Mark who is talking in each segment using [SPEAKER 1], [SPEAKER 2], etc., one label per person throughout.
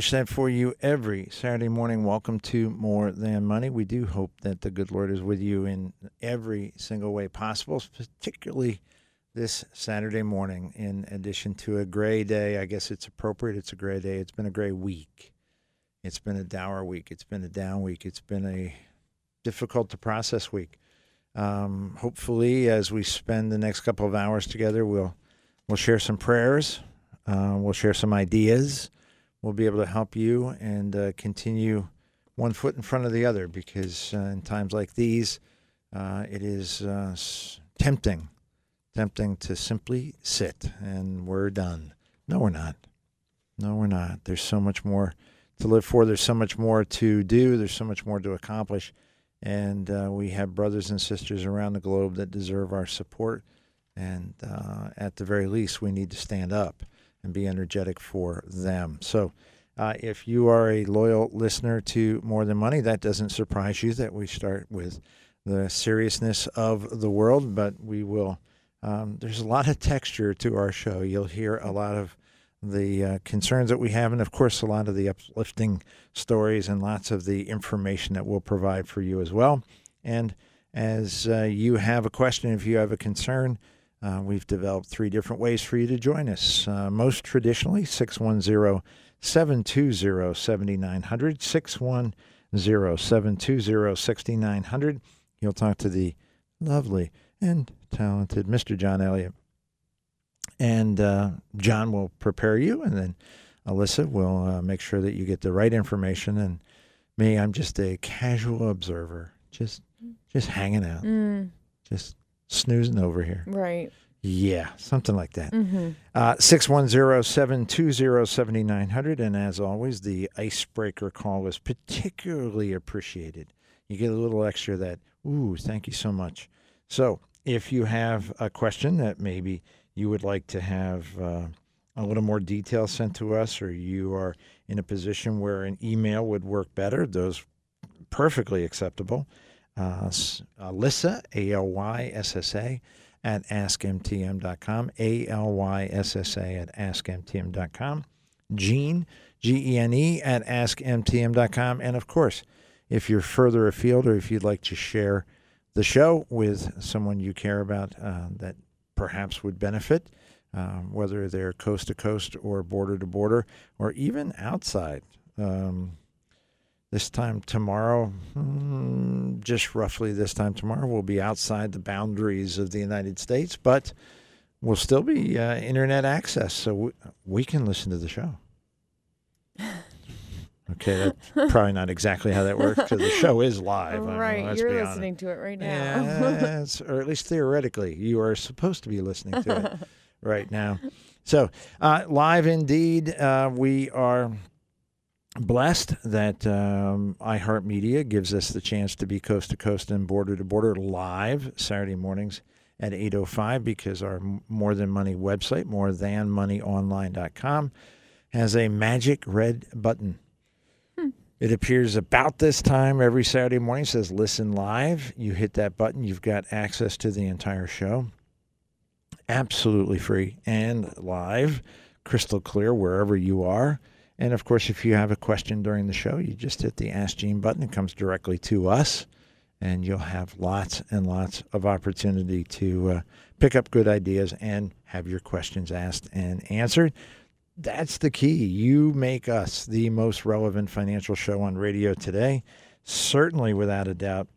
[SPEAKER 1] wish that for you every Saturday morning. Welcome to More Than Money. We do hope that the good Lord is with you in every single way possible, particularly this Saturday morning. In addition to a gray day, I guess it's appropriate. It's a gray day. It's been a gray week. It's been a dour week. It's been a down week. It's been a difficult to process week. Um, hopefully, as we spend the next couple of hours together, we'll we'll share some prayers. Uh, we'll share some ideas. We'll be able to help you and uh, continue one foot in front of the other because uh, in times like these, uh, it is uh, tempting, tempting to simply sit and we're done. No, we're not. No, we're not. There's so much more to live for. There's so much more to do. There's so much more to accomplish. And uh, we have brothers and sisters around the globe that deserve our support. And uh, at the very least, we need to stand up and be energetic for them. So, uh, if you are a loyal listener to More Than Money, that doesn't surprise you that we start with the seriousness of the world, but we will. Um, there's a lot of texture to our show. You'll hear a lot of the uh, concerns that we have, and of course, a lot of the uplifting stories and lots of the information that we'll provide for you as well. And as uh, you have a question, if you have a concern, uh, we've developed three different ways for you to join us. Uh, most traditionally, 610 720 7900. 610 720 6900. You'll talk to the lovely and talented Mr. John Elliott and uh, John will prepare you, and then Alyssa will uh, make sure that you get the right information. And me, I'm just a casual observer, just just hanging out,
[SPEAKER 2] Mm,
[SPEAKER 1] just snoozing over here.
[SPEAKER 2] right.
[SPEAKER 1] Yeah, something like that.
[SPEAKER 2] Mm-hmm.
[SPEAKER 1] Uh, 610-720-7900. And as always, the icebreaker call is particularly appreciated. You get a little extra that, ooh, thank you so much. So if you have a question that maybe you would like to have uh, a little more detail sent to us, or you are in a position where an email would work better, those perfectly acceptable. Uh, Alyssa, A L Y S S A, at askmtm.com, A L Y S S A at askmtm.com, Gene, G E N E, at askmtm.com. And of course, if you're further afield or if you'd like to share the show with someone you care about uh, that perhaps would benefit, um, whether they're coast to coast or border to border or even outside. Um, this time tomorrow, mm, just roughly this time tomorrow, we'll be outside the boundaries of the United States, but we'll still be uh, internet access, so we, we can listen to the show. Okay, that's probably not exactly how that works because the show is live.
[SPEAKER 2] Right. You're
[SPEAKER 1] honest.
[SPEAKER 2] listening to it right now.
[SPEAKER 1] Yes, or at least theoretically, you are supposed to be listening to it right now. So, uh, live indeed, uh, we are blessed that um, iHeartMedia gives us the chance to be coast to coast and border to border live Saturday mornings at 8.05 because our More Than Money website, morethanmoneyonline.com, has a magic red button. It appears about this time every Saturday morning. It says listen live. You hit that button, you've got access to the entire show. Absolutely free and live, crystal clear wherever you are. And of course, if you have a question during the show, you just hit the Ask Gene button. It comes directly to us, and you'll have lots and lots of opportunity to uh, pick up good ideas and have your questions asked and answered that's the key. You make us the most relevant financial show on radio today. Certainly, without a doubt,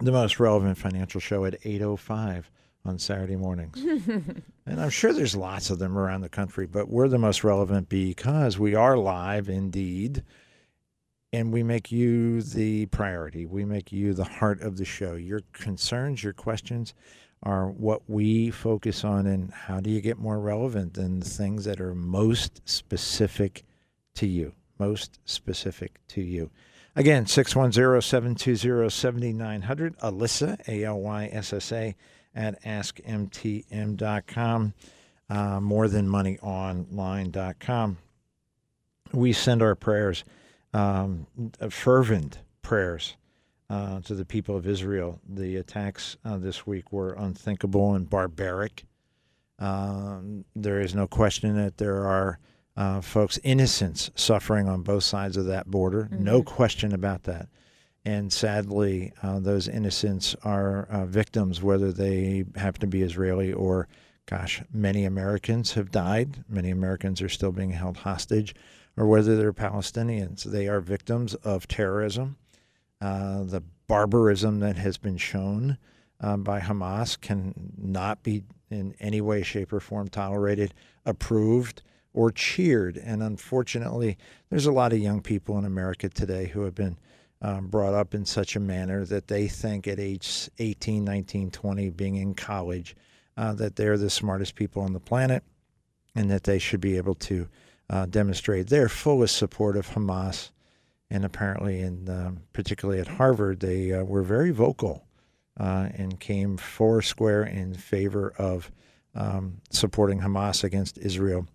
[SPEAKER 1] the most relevant financial show at 8.05 on Saturday mornings. and I'm sure there's lots of them around the country, but we're the most relevant because we are live indeed. And we make you the priority. We make you the heart of the show. Your concerns, your questions, are what we focus on and how do you get more relevant than the things that are most specific to you most specific to you again 610-720-7900 alyssa a-l-y-s-s-a at askmtm.com uh, more than money we send our prayers um, fervent prayers uh, to the people of Israel. The attacks uh, this week were unthinkable and barbaric. Um, there is no question that there are uh, folks, innocents suffering on both sides of that border. No question about that. And sadly, uh, those innocents are uh, victims, whether they happen to be Israeli or, gosh, many Americans have died. Many Americans are still being held hostage, or whether they're Palestinians. They are victims of terrorism. Uh, the barbarism that has been shown uh, by Hamas can not be in any way, shape, or form tolerated, approved, or cheered. And unfortunately, there's a lot of young people in America today who have been um, brought up in such a manner that they think at age 18, 19, 20, being in college, uh, that they're the smartest people on the planet and that they should be able to uh, demonstrate their fullest support of Hamas. And apparently, in um, particularly at Harvard, they uh, were very vocal uh, and came four square in favor of um, supporting Hamas against Israel.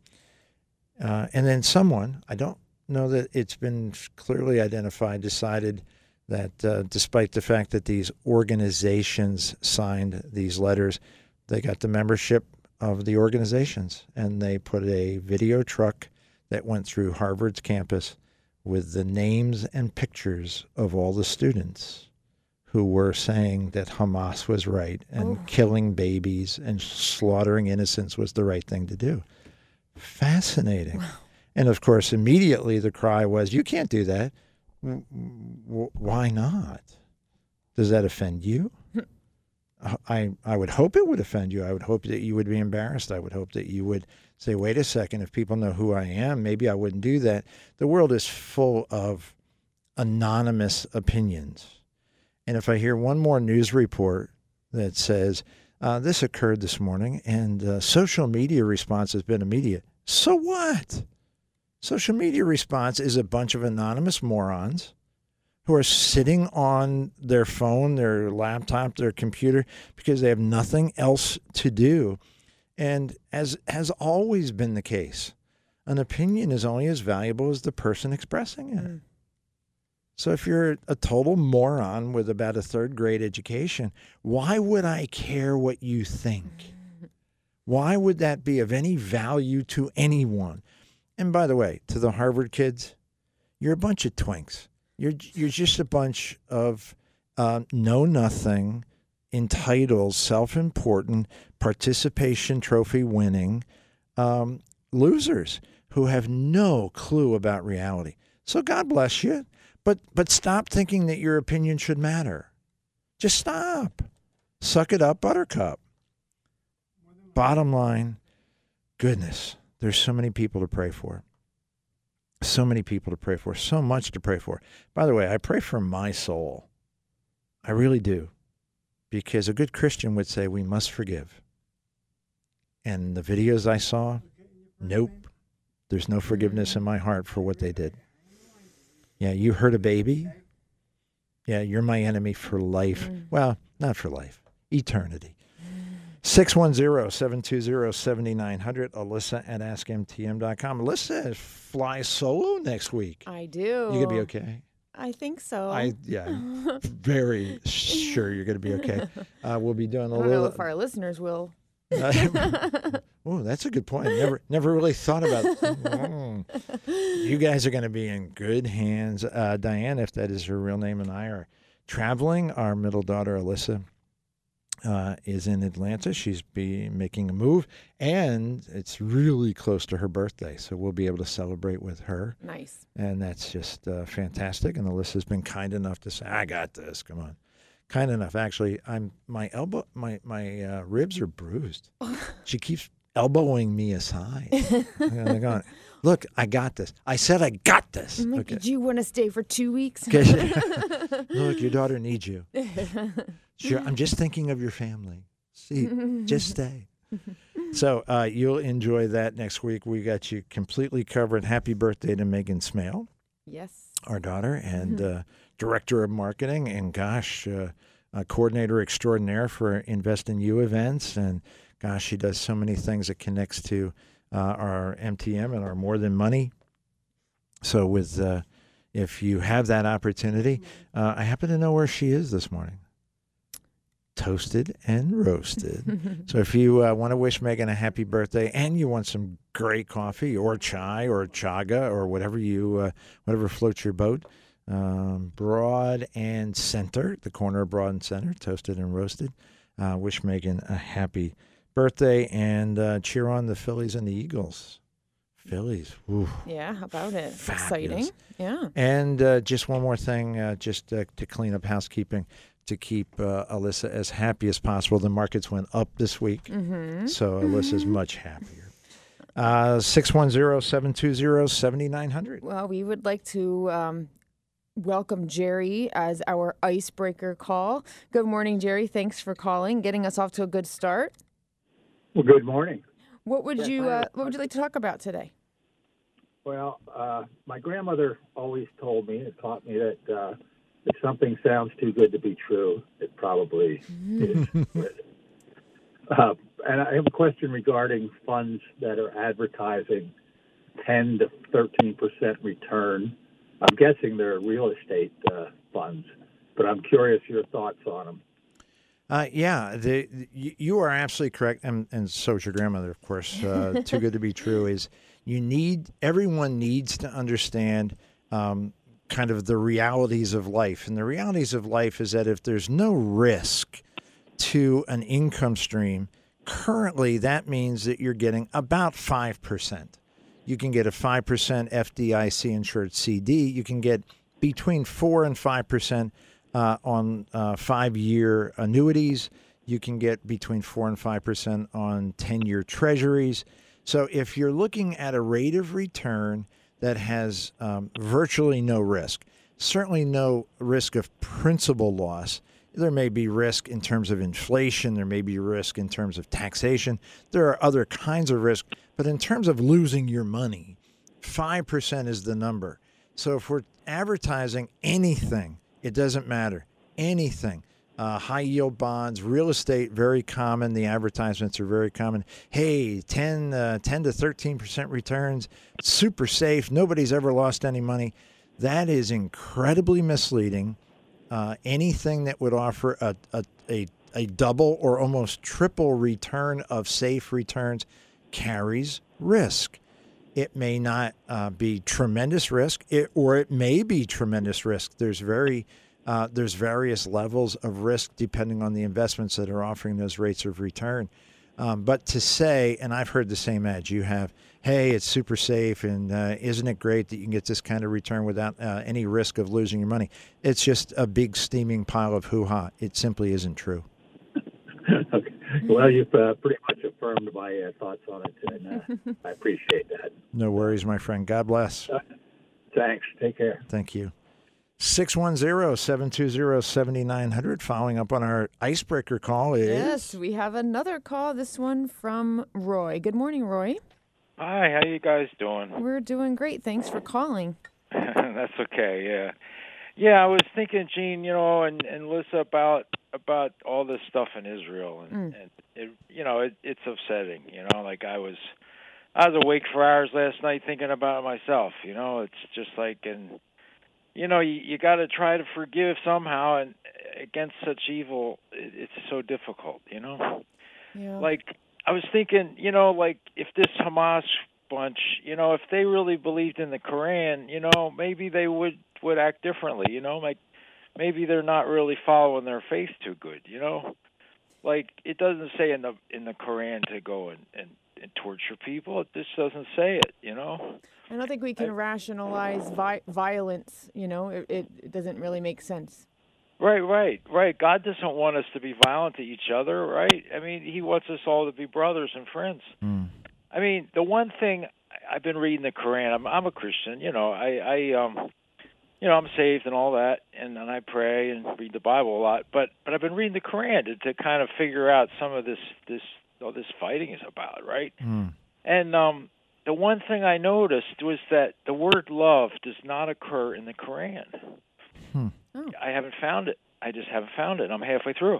[SPEAKER 1] Uh, and then someone, I don't know that it's been clearly identified, decided that uh, despite the fact that these organizations signed these letters, they got the membership of the organizations and they put a video truck that went through Harvard's campus with the names and pictures of all the students who were saying that Hamas was right and oh. killing babies and slaughtering innocents was the right thing to do. Fascinating. Wow. And of course, immediately the cry was, You can't do that. Why not? Does that offend you? I, I would hope it would offend you. I would hope that you would be embarrassed. I would hope that you would say, wait a second, if people know who I am, maybe I wouldn't do that. The world is full of anonymous opinions. And if I hear one more news report that says, uh, this occurred this morning and uh, social media response has been immediate, so what? Social media response is a bunch of anonymous morons who are sitting on their phone, their laptop, their computer because they have nothing else to do. And as has always been the case, an opinion is only as valuable as the person expressing it. Mm. So if you're a total moron with about a third grade education, why would I care what you think? Why would that be of any value to anyone? And by the way, to the Harvard kids, you're a bunch of twinks. You're you're just a bunch of uh, know nothing, entitled, self important, participation trophy winning um, losers who have no clue about reality. So God bless you, but but stop thinking that your opinion should matter. Just stop. Suck it up, Buttercup. Bottom line, goodness. There's so many people to pray for. So many people to pray for. So much to pray for. By the way, I pray for my soul. I really do. Because a good Christian would say we must forgive. And the videos I saw, nope. There's no forgiveness in my heart for what they did. Yeah, you hurt a baby. Yeah, you're my enemy for life. Mm. Well, not for life, eternity. 610 720 7900. Alyssa at askmtm.com. Alyssa flies solo next week.
[SPEAKER 2] I do.
[SPEAKER 1] You going to be okay?
[SPEAKER 2] I think so.
[SPEAKER 1] I yeah, very sure you're going to be okay. Uh, we'll be doing a
[SPEAKER 2] I
[SPEAKER 1] little.
[SPEAKER 2] know if our listeners will.
[SPEAKER 1] oh, that's a good point. Never, never really thought about. Mm. You guys are going to be in good hands. Uh, Diane, if that is her real name, and I are traveling. Our middle daughter, Alyssa, uh, is in Atlanta. She's be making a move, and it's really close to her birthday, so we'll be able to celebrate with her.
[SPEAKER 2] Nice.
[SPEAKER 1] And that's just uh, fantastic. And Alyssa's been kind enough to say, "I got this. Come on." Kind enough, actually. I'm my elbow, my my uh, ribs are bruised. she keeps elbowing me aside. going, Look, I got this. I said I got this.
[SPEAKER 2] Like, okay. Did you want to stay for two weeks?
[SPEAKER 1] Look, your daughter needs you. Sure, I'm just thinking of your family. See, just stay. So uh, you'll enjoy that next week. We got you completely covered. Happy birthday to Megan Smale.
[SPEAKER 2] Yes.
[SPEAKER 1] Our daughter and uh, director of marketing, and gosh, uh, coordinator extraordinaire for Invest in You events. And gosh, she does so many things that connects to uh, our MTM and our More Than Money. So with uh, if you have that opportunity, uh, I happen to know where she is this morning toasted and roasted. so if you uh, want to wish Megan a happy birthday and you want some great coffee or chai or chaga or whatever you uh, whatever floats your boat, um, Broad and Center, the corner of Broad and Center, toasted and roasted. Uh, wish Megan a happy birthday and uh, cheer on the Phillies and the Eagles. Phillies. Ooh.
[SPEAKER 2] Yeah, how about it?
[SPEAKER 1] Fabulous.
[SPEAKER 2] Exciting. Yeah.
[SPEAKER 1] And uh, just one more thing, uh, just uh, to clean up housekeeping, to keep uh, Alyssa as happy as possible. The markets went up this week,
[SPEAKER 2] Mm-hmm.
[SPEAKER 1] so Alyssa's much happier. Uh, 610 720 7900.
[SPEAKER 2] Well, we would like to um, welcome Jerry as our icebreaker call. Good morning, Jerry. Thanks for calling, getting us off to a good start.
[SPEAKER 3] Well, good morning.
[SPEAKER 2] What would you uh, What would you like to talk about today?
[SPEAKER 3] Well, uh, my grandmother always told me and taught me that uh, if something sounds too good to be true, it probably is. uh, and I have a question regarding funds that are advertising 10 to 13 percent return. I'm guessing they're real estate uh, funds, but I'm curious your thoughts on them.
[SPEAKER 1] Uh, yeah, the, you, you are absolutely correct, and, and so is your grandmother, of course. Uh, too good to be true is you need everyone needs to understand um, kind of the realities of life, and the realities of life is that if there's no risk to an income stream, currently that means that you're getting about five percent. You can get a five percent FDIC insured CD. You can get between four and five percent uh, on uh, five year annuities. You can get between 4 and 5% on 10 year treasuries. So if you're looking at a rate of return that has um, virtually no risk, certainly no risk of principal loss, there may be risk in terms of inflation, there may be risk in terms of taxation, there are other kinds of risk, but in terms of losing your money, 5% is the number. So if we're advertising anything, it doesn't matter. Anything. Uh, high yield bonds, real estate, very common. The advertisements are very common. Hey, 10, uh, 10 to 13% returns, super safe. Nobody's ever lost any money. That is incredibly misleading. Uh, anything that would offer a, a, a, a double or almost triple return of safe returns carries risk. It may not uh, be tremendous risk, it, or it may be tremendous risk. There's very uh, there's various levels of risk depending on the investments that are offering those rates of return. Um, but to say, and I've heard the same edge, you have, hey, it's super safe, and uh, isn't it great that you can get this kind of return without uh, any risk of losing your money? It's just a big steaming pile of hoo ha. It simply isn't true.
[SPEAKER 3] okay. Well, you've uh, pretty much affirmed my uh, thoughts on it, and uh, I appreciate that.
[SPEAKER 1] No worries, my friend. God bless.
[SPEAKER 3] Thanks. Take care.
[SPEAKER 1] Thank you. 610 720 7900. Following up on our icebreaker call is.
[SPEAKER 2] Yes, we have another call. This one from Roy. Good morning, Roy.
[SPEAKER 4] Hi, how you guys doing?
[SPEAKER 2] We're doing great. Thanks for calling.
[SPEAKER 4] That's okay. Yeah, yeah. I was thinking, Gene, you know, and and Lisa about about all this stuff in Israel, and,
[SPEAKER 2] Mm.
[SPEAKER 4] and it, you know, it, it's upsetting. You know, like I was, I was awake for hours last night thinking about it myself. You know, it's just like, and you know, you, you got to try to forgive somehow, and against such evil, it, it's so difficult. You know.
[SPEAKER 2] Yeah.
[SPEAKER 4] like I was thinking, you know, like if this Hamas bunch, you know, if they really believed in the Quran, you know, maybe they would would act differently, you know, like maybe they're not really following their faith too good, you know? Like it doesn't say in the in the Quran to go and and, and torture people. It just doesn't say it, you know?
[SPEAKER 2] I don't think we can rationalize vi- violence. You know, it, it, it doesn't really make sense.
[SPEAKER 4] Right, right, right. God doesn't want us to be violent to each other, right? I mean, He wants us all to be brothers and friends.
[SPEAKER 1] Mm.
[SPEAKER 4] I mean, the one thing I- I've been reading the Quran. I'm I'm a Christian, you know. I I um, you know, I'm saved and all that, and and I pray and read the Bible a lot. But but I've been reading the Quran to, to kind of figure out some of this this all this fighting is about, right?
[SPEAKER 1] Mm.
[SPEAKER 4] And um, the one thing I noticed was that the word love does not occur in the Quran.
[SPEAKER 1] Hmm.
[SPEAKER 2] Oh.
[SPEAKER 4] I haven't found it. I just haven't found it. I'm halfway through.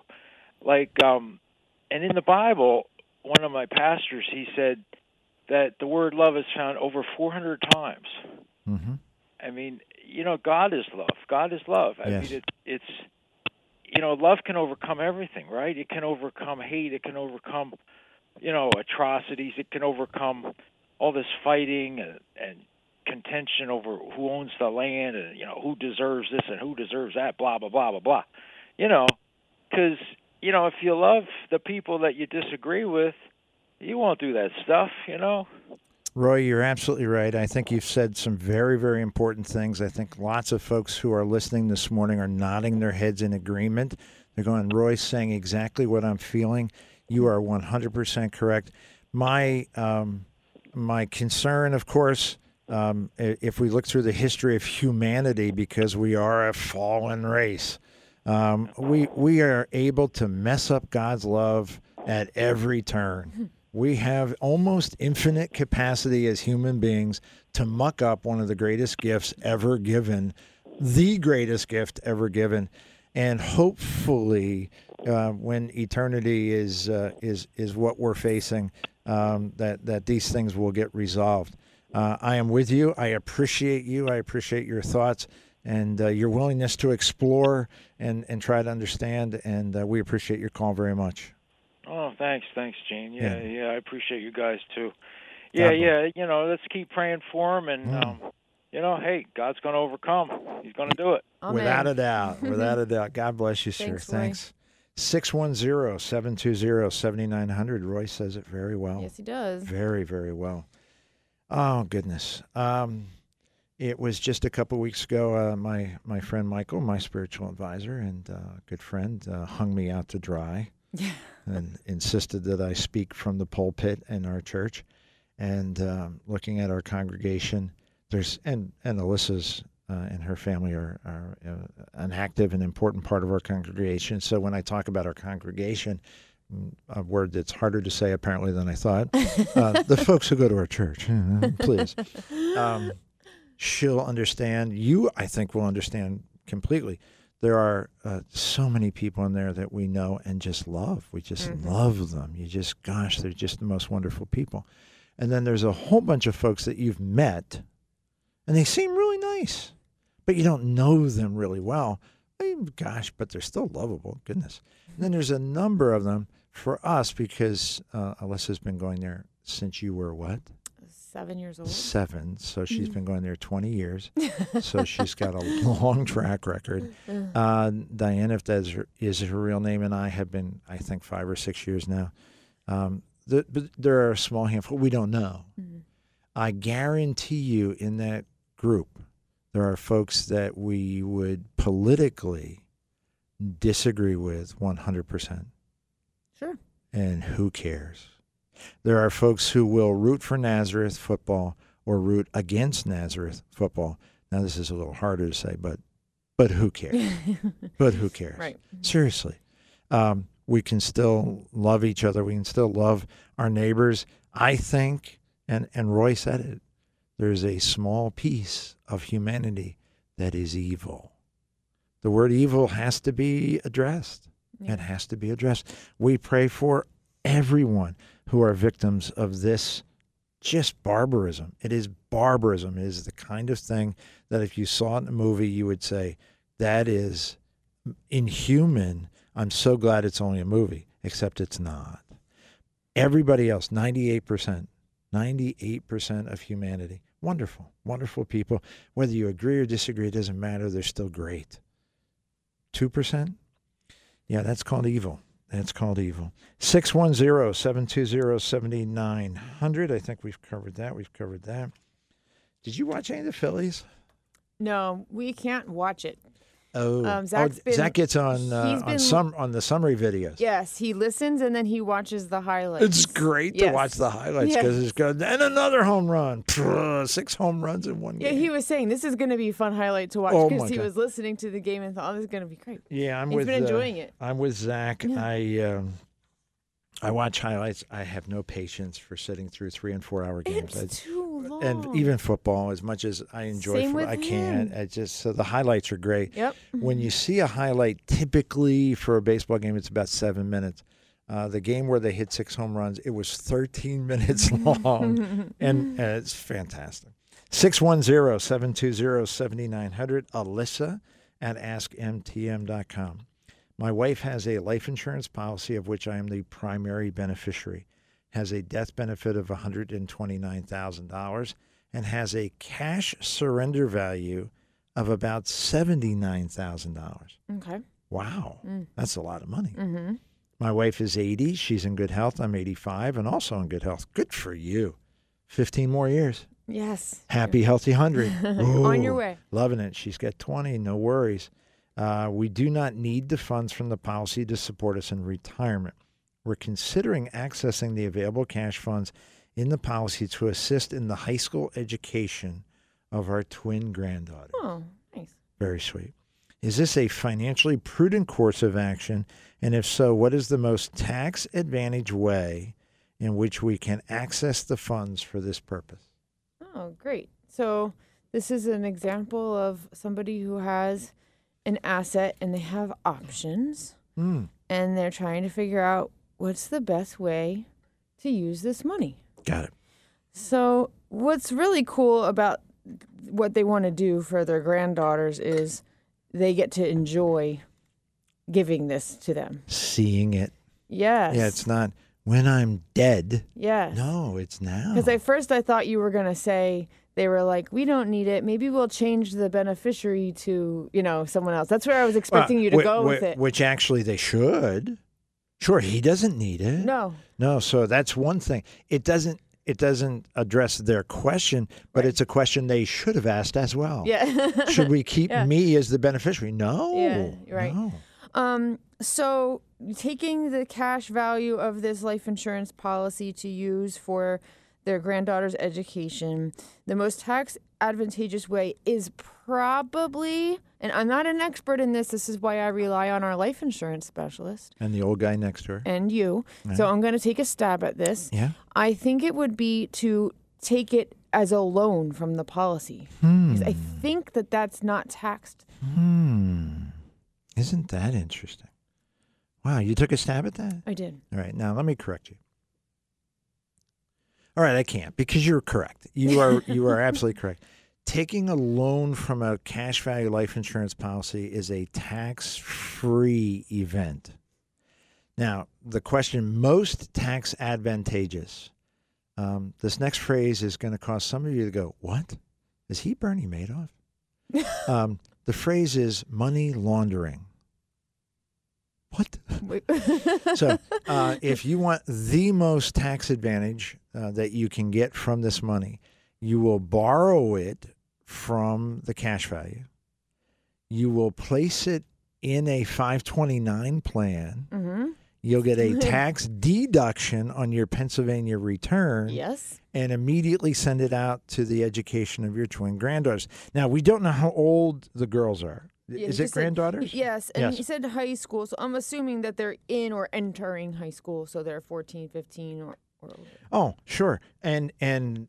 [SPEAKER 4] Like, um, and in the Bible, one of my pastors he said that the word love is found over 400 times.
[SPEAKER 1] hmm
[SPEAKER 4] I mean, you know, God is love. God is love. I
[SPEAKER 1] Yes.
[SPEAKER 4] mean, it, it's, you know, love can overcome everything, right? It can overcome hate. It can overcome, you know, atrocities. It can overcome all this fighting and, and contention over who owns the land and you know who deserves this and who deserves that. Blah blah blah blah blah. You know, because you know if you love the people that you disagree with, you won't do that stuff. You know.
[SPEAKER 1] Roy, you're absolutely right. I think you've said some very, very important things. I think lots of folks who are listening this morning are nodding their heads in agreement. They're going, Roy's saying exactly what I'm feeling. You are 100% correct. My um, my concern, of course, um, if we look through the history of humanity, because we are a fallen race, um, we we are able to mess up God's love at every turn we have almost infinite capacity as human beings to muck up one of the greatest gifts ever given, the greatest gift ever given, and hopefully, uh, when eternity is uh, is is what we're facing, um, that that these things will get resolved. Uh, I am with you. I appreciate you. I appreciate your thoughts and uh, your willingness to explore and and try to understand. And uh, we appreciate your call very much.
[SPEAKER 4] Oh, thanks, thanks, Gene. Yeah, yeah, yeah I appreciate you guys too. Yeah, yeah, you know, let's keep praying for him, and mm. um, you know, hey, God's going to overcome. He's going to do it.
[SPEAKER 2] Amen.
[SPEAKER 1] Without a doubt. Without a doubt. God bless you, sir.
[SPEAKER 2] Thanks.
[SPEAKER 1] Thanks. 610 720 7900. Roy says it very well.
[SPEAKER 2] Yes, he does.
[SPEAKER 1] Very, very well. Oh, goodness. Um, it was just a couple weeks ago. Uh, my my friend Michael, my spiritual advisor and uh, good friend, uh, hung me out to dry. And insisted that I speak from the pulpit in our church. And um, looking at our congregation, there's and and Alyssa's uh, and her family are, are uh, an active and important part of our congregation. So when I talk about our congregation, mm, a word that's harder to say apparently than I thought, uh, the folks who go to our church, please, um, she'll understand. You, I think, will understand completely there are uh, so many people in there that we know and just love. We just mm-hmm. love them. You just, gosh, they're just the most wonderful people. And then there's a whole bunch of folks that you've met, and they seem really nice, but you don't know them really well. I mean, gosh, but they're still lovable. Goodness. And then there's a number of them for us because uh, Alyssa's been going there since you were what?
[SPEAKER 2] Seven years old.
[SPEAKER 1] Seven. So she's been going there 20 years. so she's got a long track record. Uh, Diane, if that is her, is her real name, and I have been, I think, five or six years now. Um, the, but there are a small handful we don't know. Mm-hmm. I guarantee you, in that group, there are folks that we would politically disagree with 100%.
[SPEAKER 2] Sure.
[SPEAKER 1] And who cares? There are folks who will root for Nazareth football or root against Nazareth football. Now this is a little harder to say, but but who cares? but who cares?
[SPEAKER 2] Right.
[SPEAKER 1] Seriously, um, we can still love each other. We can still love our neighbors. I think, and and Roy said it. There's a small piece of humanity that is evil. The word evil has to be addressed. Yeah. It has to be addressed. We pray for everyone who are victims of this just barbarism. It is barbarism. It is the kind of thing that if you saw it in a movie, you would say, that is inhuman. I'm so glad it's only a movie, except it's not. Everybody else, 98%, 98% of humanity, wonderful, wonderful people. Whether you agree or disagree, it doesn't matter. They're still great. 2%? Yeah, that's called evil. That's called evil. 610 720 7900. I think we've covered that. We've covered that. Did you watch any of the Phillies?
[SPEAKER 2] No, we can't watch it.
[SPEAKER 1] Oh, um, Zach's oh, been, Zach gets on uh, on some on the summary videos.
[SPEAKER 2] Yes, he listens and then he watches the highlights.
[SPEAKER 1] It's great yes. to watch the highlights because yes. it's good. And another home run, six home runs in one
[SPEAKER 2] yeah,
[SPEAKER 1] game.
[SPEAKER 2] Yeah, he was saying this is going to be a fun highlight to watch because oh he God. was listening to the game and thought, "Oh, this is going to be great."
[SPEAKER 1] Yeah, I'm
[SPEAKER 2] He's
[SPEAKER 1] with.
[SPEAKER 2] He's been enjoying
[SPEAKER 1] uh,
[SPEAKER 2] it.
[SPEAKER 1] I'm with Zach. Yeah. I. Um, I watch highlights. I have no patience for sitting through three and four hour games.
[SPEAKER 2] It's too long.
[SPEAKER 1] And even football, as much as I enjoy
[SPEAKER 2] Same
[SPEAKER 1] football, I can't. I just so the highlights are great.
[SPEAKER 2] Yep.
[SPEAKER 1] When you see a highlight, typically for a baseball game, it's about seven minutes. Uh, the game where they hit six home runs, it was 13 minutes long, and, and it's fantastic. 610 720 7900, Alyssa at askmtm.com. My wife has a life insurance policy of which I am the primary beneficiary, has a death benefit of $129,000, and has a cash surrender value of about $79,000.
[SPEAKER 2] Okay.
[SPEAKER 1] Wow,
[SPEAKER 2] Mm.
[SPEAKER 1] that's a lot of money.
[SPEAKER 2] Mm-hmm.
[SPEAKER 1] My wife is 80. She's in good health. I'm 85 and also in good health. Good for you. 15 more years.
[SPEAKER 2] Yes.
[SPEAKER 1] Happy, healthy 100.
[SPEAKER 2] On your way.
[SPEAKER 1] Loving it. She's got 20. No worries. Uh, we do not need the funds from the policy to support us in retirement. We're considering accessing the available cash funds in the policy to assist in the high school education of our twin granddaughters.
[SPEAKER 2] Oh, nice.
[SPEAKER 1] Very sweet. Is this a financially prudent course of action? And if so, what is the most tax advantage way in which we can access the funds for this purpose?
[SPEAKER 2] Oh, great. So this is an example of somebody who has an asset and they have options
[SPEAKER 1] Hmm.
[SPEAKER 2] and they're trying to figure out what's the best way to use this money.
[SPEAKER 1] Got it.
[SPEAKER 2] So, what's really cool about what they want to do for their granddaughters is they get to enjoy giving this to them.
[SPEAKER 1] Seeing it.
[SPEAKER 2] Yes.
[SPEAKER 1] Yeah, it's not when I'm dead.
[SPEAKER 2] Yes.
[SPEAKER 1] No, it's now.
[SPEAKER 2] Because at first I thought you were going to say they were like, we don't need it. Maybe we'll change the beneficiary to, you know, someone else. That's where I was expecting you to
[SPEAKER 1] Wh-
[SPEAKER 2] go
[SPEAKER 1] wh-
[SPEAKER 2] with it.
[SPEAKER 1] Which actually they should. Sure, he doesn't need it.
[SPEAKER 2] No.
[SPEAKER 1] No, so that's one thing. It doesn't it doesn't address their question, but
[SPEAKER 2] Right.
[SPEAKER 1] it's a question they should have asked as well.
[SPEAKER 2] Yeah.
[SPEAKER 1] Should we keep
[SPEAKER 2] Yeah.
[SPEAKER 1] me as the beneficiary? No.
[SPEAKER 2] Yeah, right.
[SPEAKER 1] No.
[SPEAKER 2] Um, so taking the cash value of this life insurance policy to use for their granddaughter's education, the most tax advantageous way is probably, and I'm not an expert in this, this is why I rely on our life insurance specialist
[SPEAKER 1] And the old guy next to her.
[SPEAKER 2] and you. So I'm going to take a stab at this.
[SPEAKER 1] Yeah.
[SPEAKER 2] I think it would be to take it as a loan from the policy.
[SPEAKER 1] Hmm.
[SPEAKER 2] I think that that's not taxed.
[SPEAKER 1] Hmm. Isn't that interesting? Wow, you took a stab at that?
[SPEAKER 2] I did.
[SPEAKER 1] All right, now let me correct you. All right, I can't because you're correct. You are you are absolutely correct. Taking a loan from a cash value life insurance policy is a tax-free event. Now, the question most tax advantageous. Um, this next phrase is going to cause some of you to go, "What? Is he Bernie Madoff?" um, the phrase is money laundering. What? So, uh, if you want the most tax advantage uh, that you can get from this money, you will borrow it from the cash value. You will place it in a 529 plan.
[SPEAKER 2] hmm
[SPEAKER 1] You'll get a tax deduction on your Pennsylvania return
[SPEAKER 2] Yes.
[SPEAKER 1] and immediately send it out to the education of your twin granddaughters. Now, we don't know how old the girls are.
[SPEAKER 2] Yeah,
[SPEAKER 1] Is it
[SPEAKER 2] just said-
[SPEAKER 1] granddaughters?
[SPEAKER 2] Yes, and
[SPEAKER 1] Yes.
[SPEAKER 2] he said high school, so I'm assuming that they're in or entering high school, so they're 14, 15 or, or older.
[SPEAKER 1] Oh, sure. And and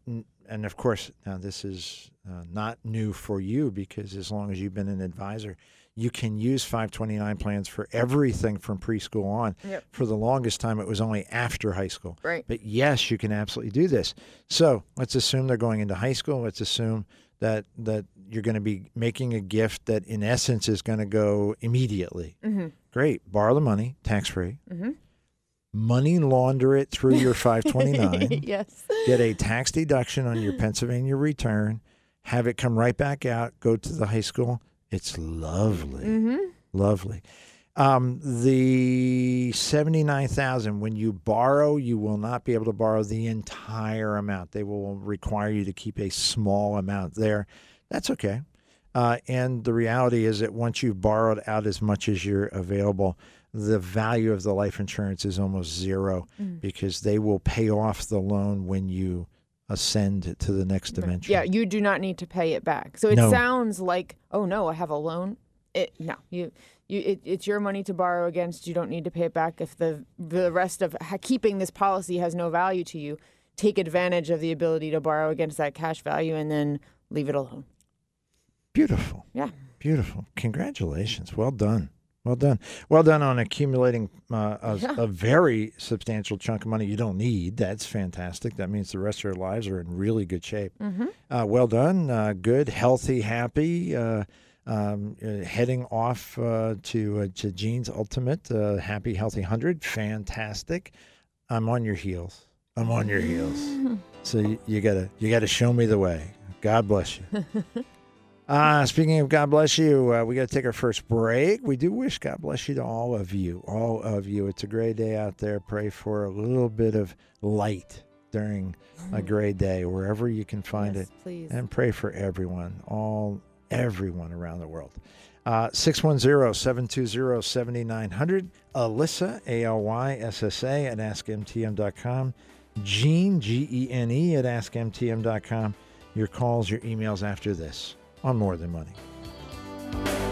[SPEAKER 1] and of course, now this is uh, not new for you because as long as you've been an advisor, you can use 529 plans for everything from preschool on.
[SPEAKER 2] Yep.
[SPEAKER 1] For the longest time, it was only after high school.
[SPEAKER 2] Right.
[SPEAKER 1] But yes, you can absolutely do this. So let's assume they're going into high school. Let's assume that that you're going to be making a gift that, in essence, is going to go immediately.
[SPEAKER 2] Mm-hmm.
[SPEAKER 1] Great. Borrow the money, tax free.
[SPEAKER 2] Mm-hmm.
[SPEAKER 1] Money launder it through your 529
[SPEAKER 2] yes.
[SPEAKER 1] get a tax deduction on your Pennsylvania return, have it come right back out, go to the high school. It's lovely,
[SPEAKER 2] Mm-hmm.
[SPEAKER 1] lovely. Um, the seventy-nine thousand. When you borrow, you will not be able to borrow the entire amount. They will require you to keep a small amount there. That's okay. Uh, and the reality is that once you've borrowed out as much as you're available, the value of the life insurance is almost zero
[SPEAKER 2] Mm.
[SPEAKER 1] because they will pay off the loan when you ascend to the next dimension.
[SPEAKER 2] Yeah, you do not need to pay it back. So it
[SPEAKER 1] No.
[SPEAKER 2] sounds like, oh no, I have a loan. It no, you you it, it's your money to borrow against. You don't need to pay it back if the the rest of keeping this policy has no value to you. Take advantage of the ability to borrow against that cash value and then leave it alone.
[SPEAKER 1] Beautiful.
[SPEAKER 2] Yeah.
[SPEAKER 1] Beautiful. Congratulations. Well done. Well done. Well done on accumulating uh, a,
[SPEAKER 2] Yeah.
[SPEAKER 1] a very substantial chunk of money you don't need. That's fantastic. That means the rest of your lives are in really good shape.
[SPEAKER 2] Mm-hmm.
[SPEAKER 1] Uh, well done. Uh, good, healthy, happy. Uh, Um, uh, heading off uh, to uh, to Gene's Ultimate uh, Happy Healthy Hundred, fantastic. I'm on your heels. I'm on your heels. So you, you gotta you gotta show me the way. God bless you. Uh, speaking of God bless you, uh, we got to take our first break. We do wish God bless you to all of you, all of you. It's a great day out there. Pray for a little bit of light during a great day, wherever you can find
[SPEAKER 2] Yes,
[SPEAKER 1] it,
[SPEAKER 2] please.
[SPEAKER 1] and pray for everyone, all everyone around the world. Uh, 610-720-7900. Alyssa, A-L-Y-S-S-A at AskMTM.com. Gene, G-E-N-E at AskMTM.com. Your calls, your emails after this on More Than Money.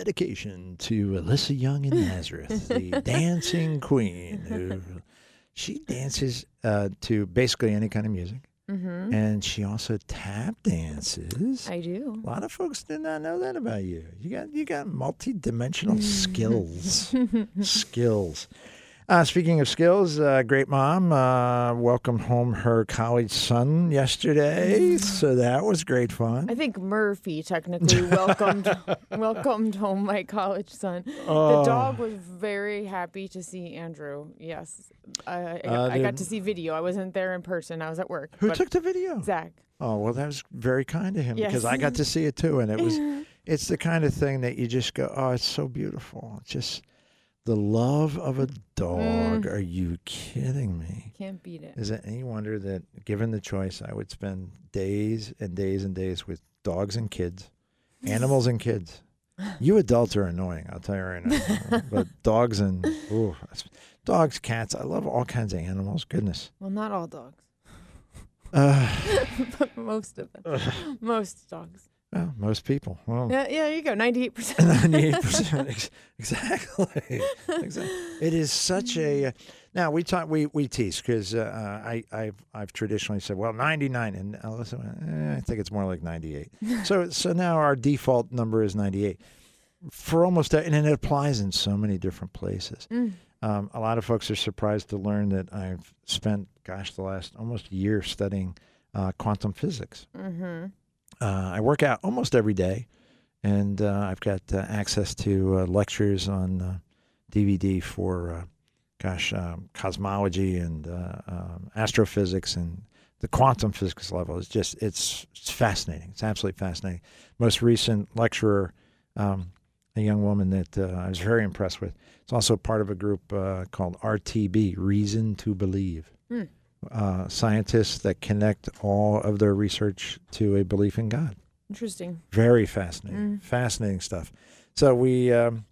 [SPEAKER 1] Dedication to Alyssa Young in Nazareth, the dancing queen. Who, she dances uh, to basically any kind of music,
[SPEAKER 2] mm-hmm.
[SPEAKER 1] and she also tap dances.
[SPEAKER 2] I do.
[SPEAKER 1] A lot of folks did not know that about you. You got you got multi-dimensional skills. skills. Uh, speaking of skills, uh, great mom uh, welcomed home her college son yesterday, so that was great fun.
[SPEAKER 2] I think Murphy technically welcomed welcomed home my college son.
[SPEAKER 1] Oh.
[SPEAKER 2] The dog was very happy to see Andrew. Yes, I, I,
[SPEAKER 1] Uh,
[SPEAKER 2] I got to see video. I wasn't there in person. I was at work.
[SPEAKER 1] Who took the video?
[SPEAKER 2] Zach?
[SPEAKER 1] Oh well, that was very kind of him because I got to see it too, and it was. It's the kind of thing that you just go, oh, it's so beautiful. It's just the love of a dog. Are you kidding me?
[SPEAKER 2] Can't beat it.
[SPEAKER 1] Is it any wonder that, given the choice, I would spend days and days and days with dogs and kids, animals and kids. You adults are annoying, I'll tell you right now. but dogs and ooh, dogs, cats. I love all kinds of animals. Goodness.
[SPEAKER 2] Well, not all dogs,
[SPEAKER 1] Uh,
[SPEAKER 2] but most of them. most dogs.
[SPEAKER 1] Well, most people. Well,
[SPEAKER 2] Yeah, yeah. You go. Ninety-eight percent.
[SPEAKER 1] Ninety-eight percent, exactly. exactly. It is such a. Now we talk, we we tease because uh, I I've I've traditionally said well ninety-nine, and Alyssa went, eh, I think it's more like ninety-eight. so so now our default number is ninety-eight for almost, and it applies in so many different places.
[SPEAKER 2] Mm.
[SPEAKER 1] Um, a lot of folks are surprised to learn that I've spent, gosh, the last almost year studying uh, quantum physics.
[SPEAKER 2] Mm-hmm.
[SPEAKER 1] Uh, I work out almost every day, and uh, I've got uh, access to uh, lectures on uh, DVD for, uh, gosh, um, cosmology and uh, um, astrophysics and the quantum physics level. is just it's, it's fascinating. It's absolutely fascinating. Most recent lecturer, um, a young woman that uh, I was very impressed with. It's also part of a group uh, called RTB, Reason to Believe.
[SPEAKER 2] Hmm.
[SPEAKER 1] Uh, scientists that connect all of their research to a belief in God.
[SPEAKER 2] Interesting.
[SPEAKER 1] Very fascinating,
[SPEAKER 2] Mm.
[SPEAKER 1] fascinating stuff. So we um,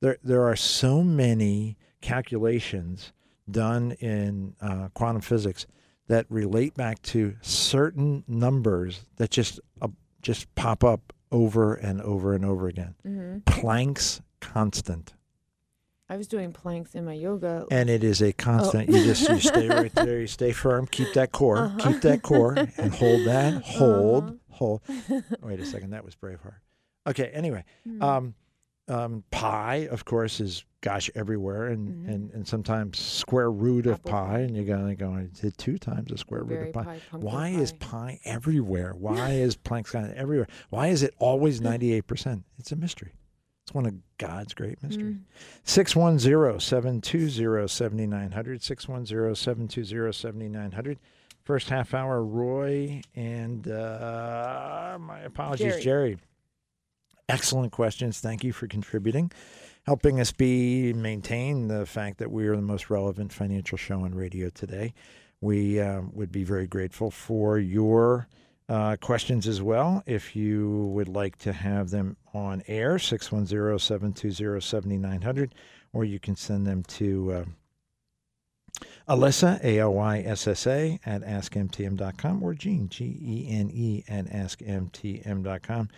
[SPEAKER 1] there there are so many calculations done in uh, quantum physics that relate back to certain numbers that just uh, just pop up over and over and over again.
[SPEAKER 2] Mm-hmm.
[SPEAKER 1] Planck's constant,
[SPEAKER 2] I was doing planks in my yoga.
[SPEAKER 1] and it is a constant. You just you stay right there. You stay firm. Keep that core.
[SPEAKER 2] Uh-huh.
[SPEAKER 1] Keep that core, and hold that. Hold.
[SPEAKER 2] Uh-huh.
[SPEAKER 1] Hold. Wait a second. That was Braveheart. Okay. Anyway.
[SPEAKER 2] Hmm.
[SPEAKER 1] Um, um, pi, of course, is gosh everywhere, and,
[SPEAKER 2] Mhm.
[SPEAKER 1] and, and sometimes square root of
[SPEAKER 2] Apple
[SPEAKER 1] pi,
[SPEAKER 2] pie.
[SPEAKER 1] and you're gonna go and did two times the square root
[SPEAKER 2] Berry
[SPEAKER 1] of pi. Why is
[SPEAKER 2] pie.
[SPEAKER 1] pi everywhere? Why is Planck's constant everywhere? Why is it always ninety eight percent? It's a mystery. It's one of God's great mysteries.
[SPEAKER 2] Mm.
[SPEAKER 1] 610 720 7900. 610 720 7900. First half hour, Roy and uh, my apologies,
[SPEAKER 2] Jerry.
[SPEAKER 1] Jerry. Excellent questions. Thank you for contributing, helping us be maintain the fact that we are the most relevant financial show on radio today. We um, would be very grateful for your uh, questions as well. If you would like to have them on air, 610 720 7900, or you can send them to. Uh, Alyssa, A L Y S S A, at askmtm.com, or Gene, G E N E, at askmtm.com.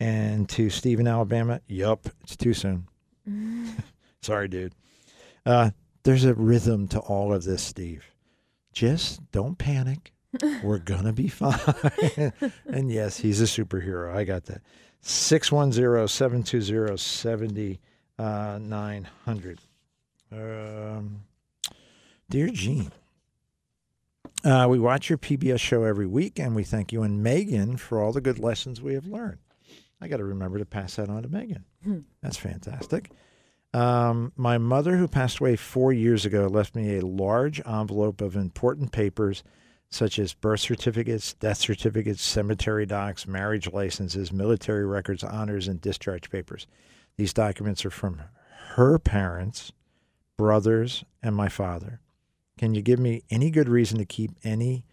[SPEAKER 1] And to Steve in Alabama, yup, it's too soon. Sorry, dude. Uh, there's a rhythm to all of this, Steve. Just don't panic. We're going to be fine. and yes, he's a superhero. I got that. 610 720 7900. Um, Dear Gene, uh, we watch your PBS show every week, and we thank you and Megan for all the good lessons we have learned. I got to remember to pass that on to Megan. That's fantastic. Um, my mother, who passed away four years ago, left me a large envelope of important papers such as birth certificates, death certificates, cemetery docs, marriage licenses, military records, honors, and discharge papers. These documents are from her parents, brothers, and my father. Can you give me any good reason to keep any,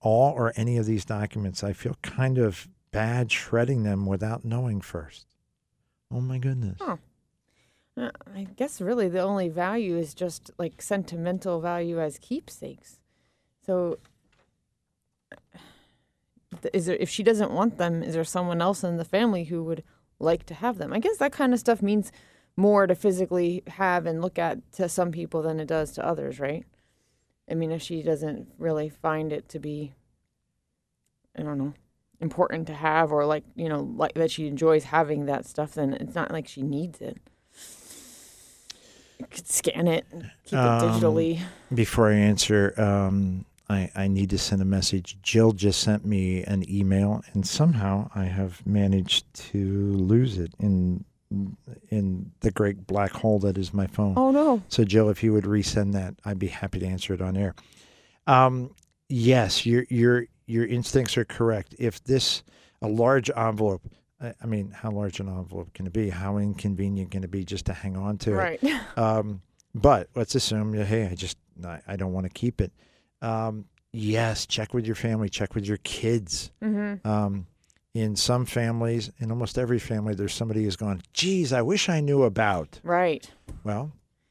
[SPEAKER 1] all, or any of these documents? I feel kind of bad shredding them without knowing first. Oh my goodness.
[SPEAKER 2] Huh. Uh, I guess really the only value is just like sentimental value as keepsakes. So, is there if she doesn't want them, is there someone else in the family who would like to have them? I guess that kind of stuff means more to physically have and look at to some people than it does to others, right? I mean, if she doesn't really find it to be, I don't know, important to have or like, you know, like that she enjoys having that stuff, then it's not like she needs it. You could scan it, and keep
[SPEAKER 1] Um,
[SPEAKER 2] it digitally.
[SPEAKER 1] Before I answer, um, I, I need to send a message. Jill just sent me an email, and somehow I have managed to lose it in in the great black hole that is my phone.
[SPEAKER 2] Oh no.
[SPEAKER 1] So, Jill, if you would resend that, I'd be happy to answer it on air. Um, yes, your your your instincts are correct. If this a large envelope, I, I mean, how large an envelope can it be? How inconvenient can it be just to hang on to it?
[SPEAKER 2] Right.
[SPEAKER 1] Um, but let's assume, yeah, hey, I just I, I don't want to keep it. Um, yes, check with your family, check with your kids.
[SPEAKER 2] mm-hmm.
[SPEAKER 1] Um, in some families, in almost every family, there's somebody who's gone, geez, I wish I knew about.
[SPEAKER 2] Right.
[SPEAKER 1] Well,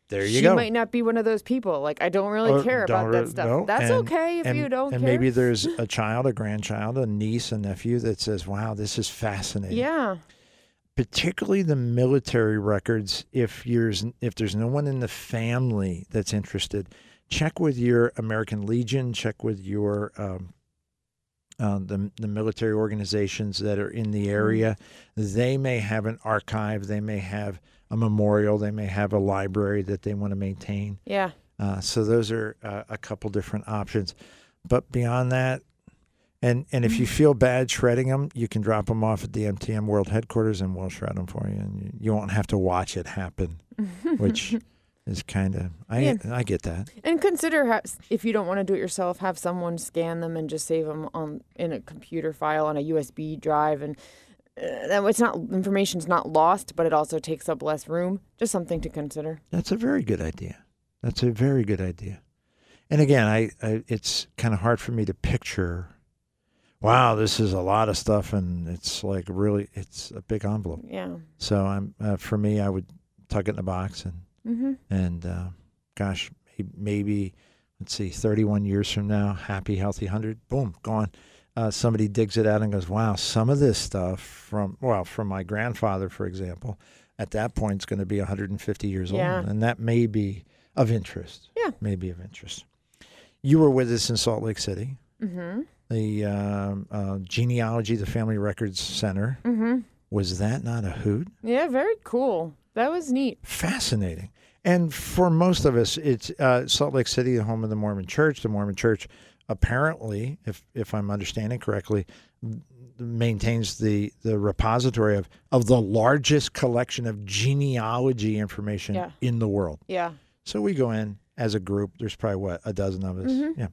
[SPEAKER 1] there you
[SPEAKER 2] she
[SPEAKER 1] go.
[SPEAKER 2] She might not be one of those people. Like I don't really
[SPEAKER 1] Or
[SPEAKER 2] care
[SPEAKER 1] don't
[SPEAKER 2] about
[SPEAKER 1] re-
[SPEAKER 2] that stuff.
[SPEAKER 1] no,
[SPEAKER 2] That's
[SPEAKER 1] and-
[SPEAKER 2] okay if
[SPEAKER 1] and,
[SPEAKER 2] you don't
[SPEAKER 1] and
[SPEAKER 2] care.
[SPEAKER 1] maybe there's a child, a grandchild, a niece, a nephew that says, "Wow, this is fascinating."
[SPEAKER 2] yeah.
[SPEAKER 1] Particularly the military records. If there's if there's no one in the family that's interested, check with your American Legion. Check with your um, uh, the the military organizations that are in the area. They may have an archive. They may have a memorial. They may have a library that they want to maintain.
[SPEAKER 2] Yeah.
[SPEAKER 1] Uh, so those are uh, a couple different options. But beyond that, and and if you feel bad shredding them, you can drop them off at the MTM World Headquarters, and we'll shred them for you, and you, you won't have to watch it happen, which is kind of I
[SPEAKER 2] Yeah.
[SPEAKER 1] I get that.
[SPEAKER 2] And consider ha- if you don't want to do it yourself, have someone scan them and just save them on in a computer file on a USB drive, and uh, it's not information's not lost, but it also takes up less room. Just something to consider.
[SPEAKER 1] That's a very good idea. That's a very good idea. And again, I, I it's kind of hard for me to picture. Wow, this is a lot of stuff, and it's like really, it's a big envelope.
[SPEAKER 2] Yeah.
[SPEAKER 1] So I'm uh, for me, I would tuck it in a box and
[SPEAKER 2] Mm-hmm.
[SPEAKER 1] and uh, gosh, maybe let's see, 31 years from now, happy, healthy, hundred, boom, gone. Uh, somebody digs it out and goes, "Wow, some of this stuff from well, from my grandfather, for example, at that point, it's going to be 150 years
[SPEAKER 2] Yeah.
[SPEAKER 1] old, and that may be of interest.
[SPEAKER 2] Yeah.
[SPEAKER 1] may be of interest. You were with us in Salt Lake City,
[SPEAKER 2] Mm-hmm.
[SPEAKER 1] the um, uh, genealogy, the Family Records Center.
[SPEAKER 2] Mm-hmm.
[SPEAKER 1] Was that not a hoot?
[SPEAKER 2] Yeah. Very cool. That was neat.
[SPEAKER 1] fascinating. And for most of us, it's uh, Salt Lake City, the home of the Mormon Church. The Mormon Church, apparently, if if I'm understanding correctly, maintains the the repository of of the largest collection of genealogy information
[SPEAKER 2] Yeah.
[SPEAKER 1] in the world.
[SPEAKER 2] Yeah.
[SPEAKER 1] So we go in as a group. There's probably what a dozen of us.
[SPEAKER 2] Mhm.
[SPEAKER 1] Yeah,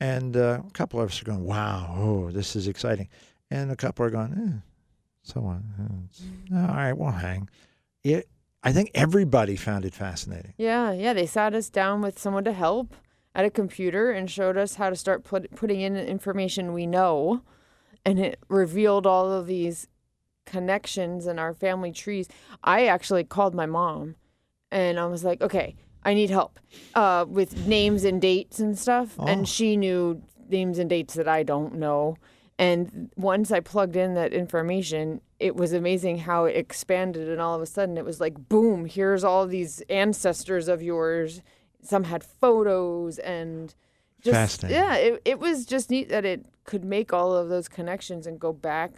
[SPEAKER 1] And uh, a couple of us are going, wow, oh, this is exciting. And a couple are going, eh, so on. Eh, all right, we'll hang. It, I think everybody found it fascinating.
[SPEAKER 2] Yeah, yeah. They sat us down with someone to help at a computer and showed us how to start put, putting in information we know. And it revealed all of these connections and our family trees. I actually called my mom and I was like, okay, I need help uh, with names and dates and stuff.
[SPEAKER 1] Oh.
[SPEAKER 2] And she knew names and dates that I don't know. And once I plugged in that information, it was amazing how it expanded. And all of a sudden, it was like, boom, here's all these ancestors of yours. Some had photos and just,
[SPEAKER 1] Fascinating.
[SPEAKER 2] yeah, it, it was just neat that it could make all of those connections and go back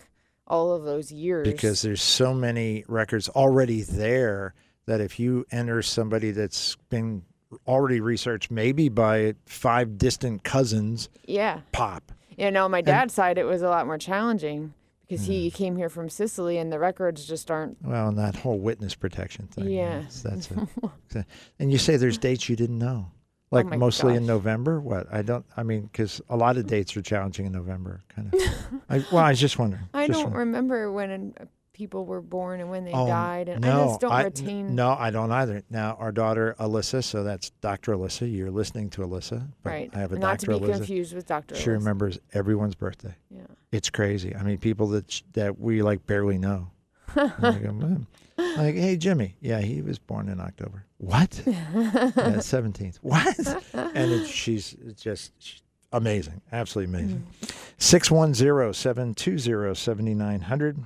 [SPEAKER 2] all of those years.
[SPEAKER 1] because there's so many records already there that if you enter somebody that's been already researched, maybe by five distant cousins,
[SPEAKER 2] yeah.
[SPEAKER 1] pop.
[SPEAKER 2] Yeah, no, my dad's side, it was a lot more challenging because he mm. came here from Sicily and the records just aren't.
[SPEAKER 1] Well, and that whole witness protection thing.
[SPEAKER 2] Yeah.
[SPEAKER 1] That's, that's it. and you say there's dates you didn't know. Oh like
[SPEAKER 2] Oh
[SPEAKER 1] mostly in. November. What I don't. I mean, because a lot of mm. dates are challenging in November. Kind of. I, well, I was just wondering.
[SPEAKER 2] I
[SPEAKER 1] just
[SPEAKER 2] don't
[SPEAKER 1] wondering.
[SPEAKER 2] remember when people were born and when they
[SPEAKER 1] Oh,
[SPEAKER 2] died, and
[SPEAKER 1] no,
[SPEAKER 2] I just don't
[SPEAKER 1] I-
[SPEAKER 2] retain.
[SPEAKER 1] No, I don't either. Now, our daughter Alyssa, so that's Dr. Alyssa. You're listening to Alyssa,
[SPEAKER 2] right.
[SPEAKER 1] I have a
[SPEAKER 2] Not
[SPEAKER 1] Dr.
[SPEAKER 2] to be
[SPEAKER 1] Alyssa.
[SPEAKER 2] confused with Dr.
[SPEAKER 1] She
[SPEAKER 2] Alyssa.
[SPEAKER 1] remembers everyone's birthday.
[SPEAKER 2] Yeah.
[SPEAKER 1] It's crazy. I mean, people that sh- that we like barely know. And I go, "Man." like, hey, Jimmy. Yeah, he was born in October. What? yeah, seventeenth. What? and it, she's just she's amazing, absolutely amazing. Mm. Six one zero seven two zero seventy nine hundred.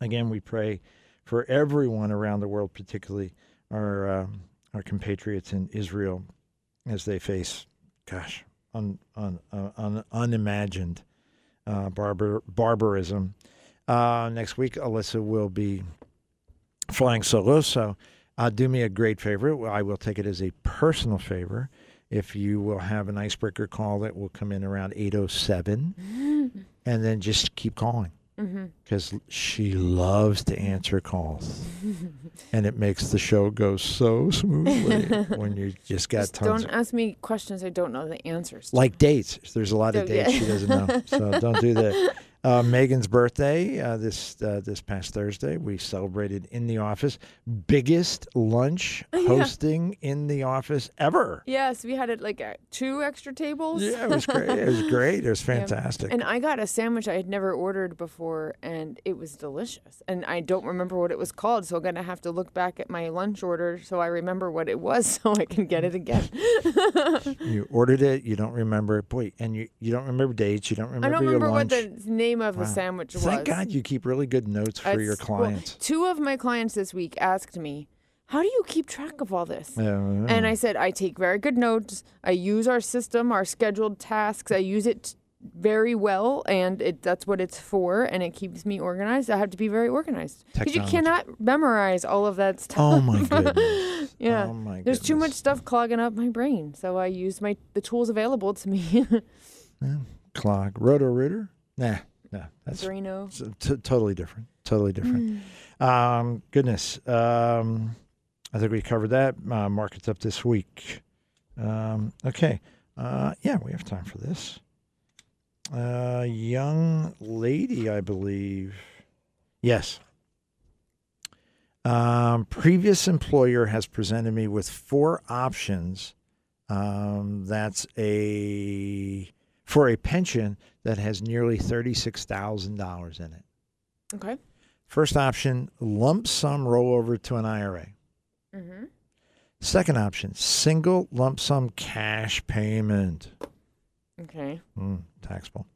[SPEAKER 1] Again, we pray for everyone around the world, particularly our um, our compatriots in Israel, as they face, gosh, un, un, uh, un, unimagined uh, barbar, barbarism. Uh, next week, Alyssa will be flying solo, so uh, do me a great favor. I will take it as a personal favor if you will have an icebreaker call that will come in around 807 and then just keep calling
[SPEAKER 2] Mm-hmm.
[SPEAKER 1] because she loves to answer calls and it makes the show go so smoothly when you just got
[SPEAKER 2] Just
[SPEAKER 1] tons
[SPEAKER 2] don't
[SPEAKER 1] of,
[SPEAKER 2] ask me questions I don't know the answers to.
[SPEAKER 1] like dates there's a lot of
[SPEAKER 2] So, yeah.
[SPEAKER 1] dates she doesn't know so don't do that uh, Megan's birthday uh, this uh, this past Thursday we celebrated in the office biggest lunch
[SPEAKER 2] Yeah.
[SPEAKER 1] hosting in the office ever
[SPEAKER 2] Yes, we had it like two extra tables.
[SPEAKER 1] yeah it was great it was great it was
[SPEAKER 2] Yeah.
[SPEAKER 1] fantastic
[SPEAKER 2] And I got a sandwich I had never ordered before, and it was delicious. And I don't remember what it was called, so I'm gonna have to look back at my lunch order so I remember what it was, so I can get it again.
[SPEAKER 1] you ordered it you don't remember it boy and you, you don't remember dates you don't remember
[SPEAKER 2] I don't
[SPEAKER 1] your
[SPEAKER 2] remember what the name of
[SPEAKER 1] Wow.
[SPEAKER 2] the sandwich was.
[SPEAKER 1] Thank God you keep really good notes for your
[SPEAKER 2] It's- well,
[SPEAKER 1] clients.
[SPEAKER 2] two of my clients this week asked me, "How do you keep track of all this?"
[SPEAKER 1] Yeah,
[SPEAKER 2] And I said, I take very good notes. I use our system, our scheduled tasks. I use it very well, and it that's what it's for, and it keeps me organized. I have to be very organized because you cannot memorize all of that stuff.
[SPEAKER 1] oh my goodness.
[SPEAKER 2] Yeah.
[SPEAKER 1] Oh my
[SPEAKER 2] There's too much stuff clogging up my brain, so I use my the tools available to me.
[SPEAKER 1] Yeah. Clog. Roto Rooter? Nah, nah. That's
[SPEAKER 2] Drano.
[SPEAKER 1] s- t- totally different. Totally different.
[SPEAKER 2] Mm.
[SPEAKER 1] Um, goodness. Um, I think we covered that. Uh, markets up this week. Um, okay. Uh, yeah, we have time for this. Uh, young lady, I believe. Yes. Um, previous employer has presented me with four options. Um, that's a for a pension that has nearly thirty-six thousand dollars in it.
[SPEAKER 2] Okay.
[SPEAKER 1] First option: lump sum rollover to an IRA.
[SPEAKER 2] Mm-hmm.
[SPEAKER 1] Second option: single lump sum cash payment.
[SPEAKER 2] Okay.
[SPEAKER 1] Mm, taxable.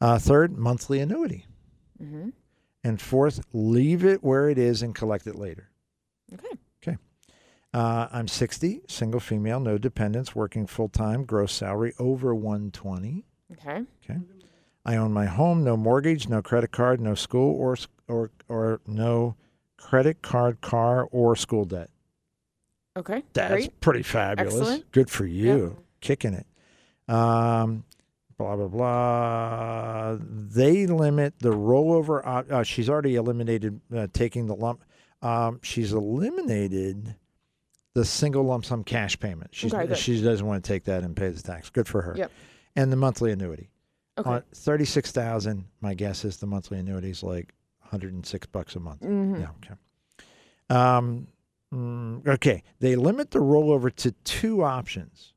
[SPEAKER 1] Uh, third, monthly annuity.
[SPEAKER 2] Mm-hmm.
[SPEAKER 1] And fourth, leave it where it is and collect it later.
[SPEAKER 2] Okay.
[SPEAKER 1] Uh, I'm 60, single female, no dependents, working full time, gross salary over 120.
[SPEAKER 2] Okay. Okay.
[SPEAKER 1] I own my home, no mortgage, no credit card, no school or or or no credit card, car or school debt.
[SPEAKER 2] Okay.
[SPEAKER 1] That's
[SPEAKER 2] Great.
[SPEAKER 1] pretty fabulous.
[SPEAKER 2] Excellent.
[SPEAKER 1] Good for you, kicking it. Um, blah blah blah. They limit the rollover. op- Uh, she's already eliminated uh, taking the lump. Um, she's eliminated the single lump sum cash payment. She's
[SPEAKER 2] Okay,
[SPEAKER 1] she doesn't want to take that and pay the tax. Good for her.
[SPEAKER 2] Yep.
[SPEAKER 1] And the monthly annuity.
[SPEAKER 2] Okay.
[SPEAKER 1] On thirty-six thousand, my guess is the monthly annuity is like hundred and six bucks a month.
[SPEAKER 2] Mhm.
[SPEAKER 1] Yeah. Okay. Um. mm, okay. They limit the rollover to two options.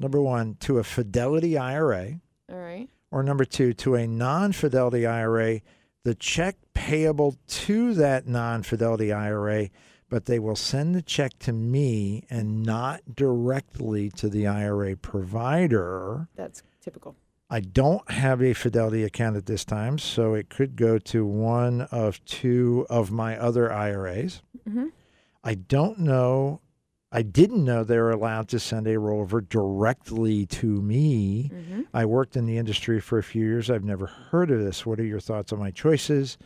[SPEAKER 1] Number one, to a Fidelity IRA,
[SPEAKER 2] All right.
[SPEAKER 1] or number two, to a non-Fidelity IRA. The check payable to that non-Fidelity IRA, but they will send the check to me and not directly to the IRA provider.
[SPEAKER 2] That's typical.
[SPEAKER 1] I don't have a Fidelity account at this time, so it could go to one of two of my other IRAs.
[SPEAKER 2] Mhm.
[SPEAKER 1] I don't know. I didn't know they were allowed to send a rollover directly to me.
[SPEAKER 2] Mm-hmm.
[SPEAKER 1] I worked in the industry for a few years. I've never heard of this. What are your thoughts on my choices?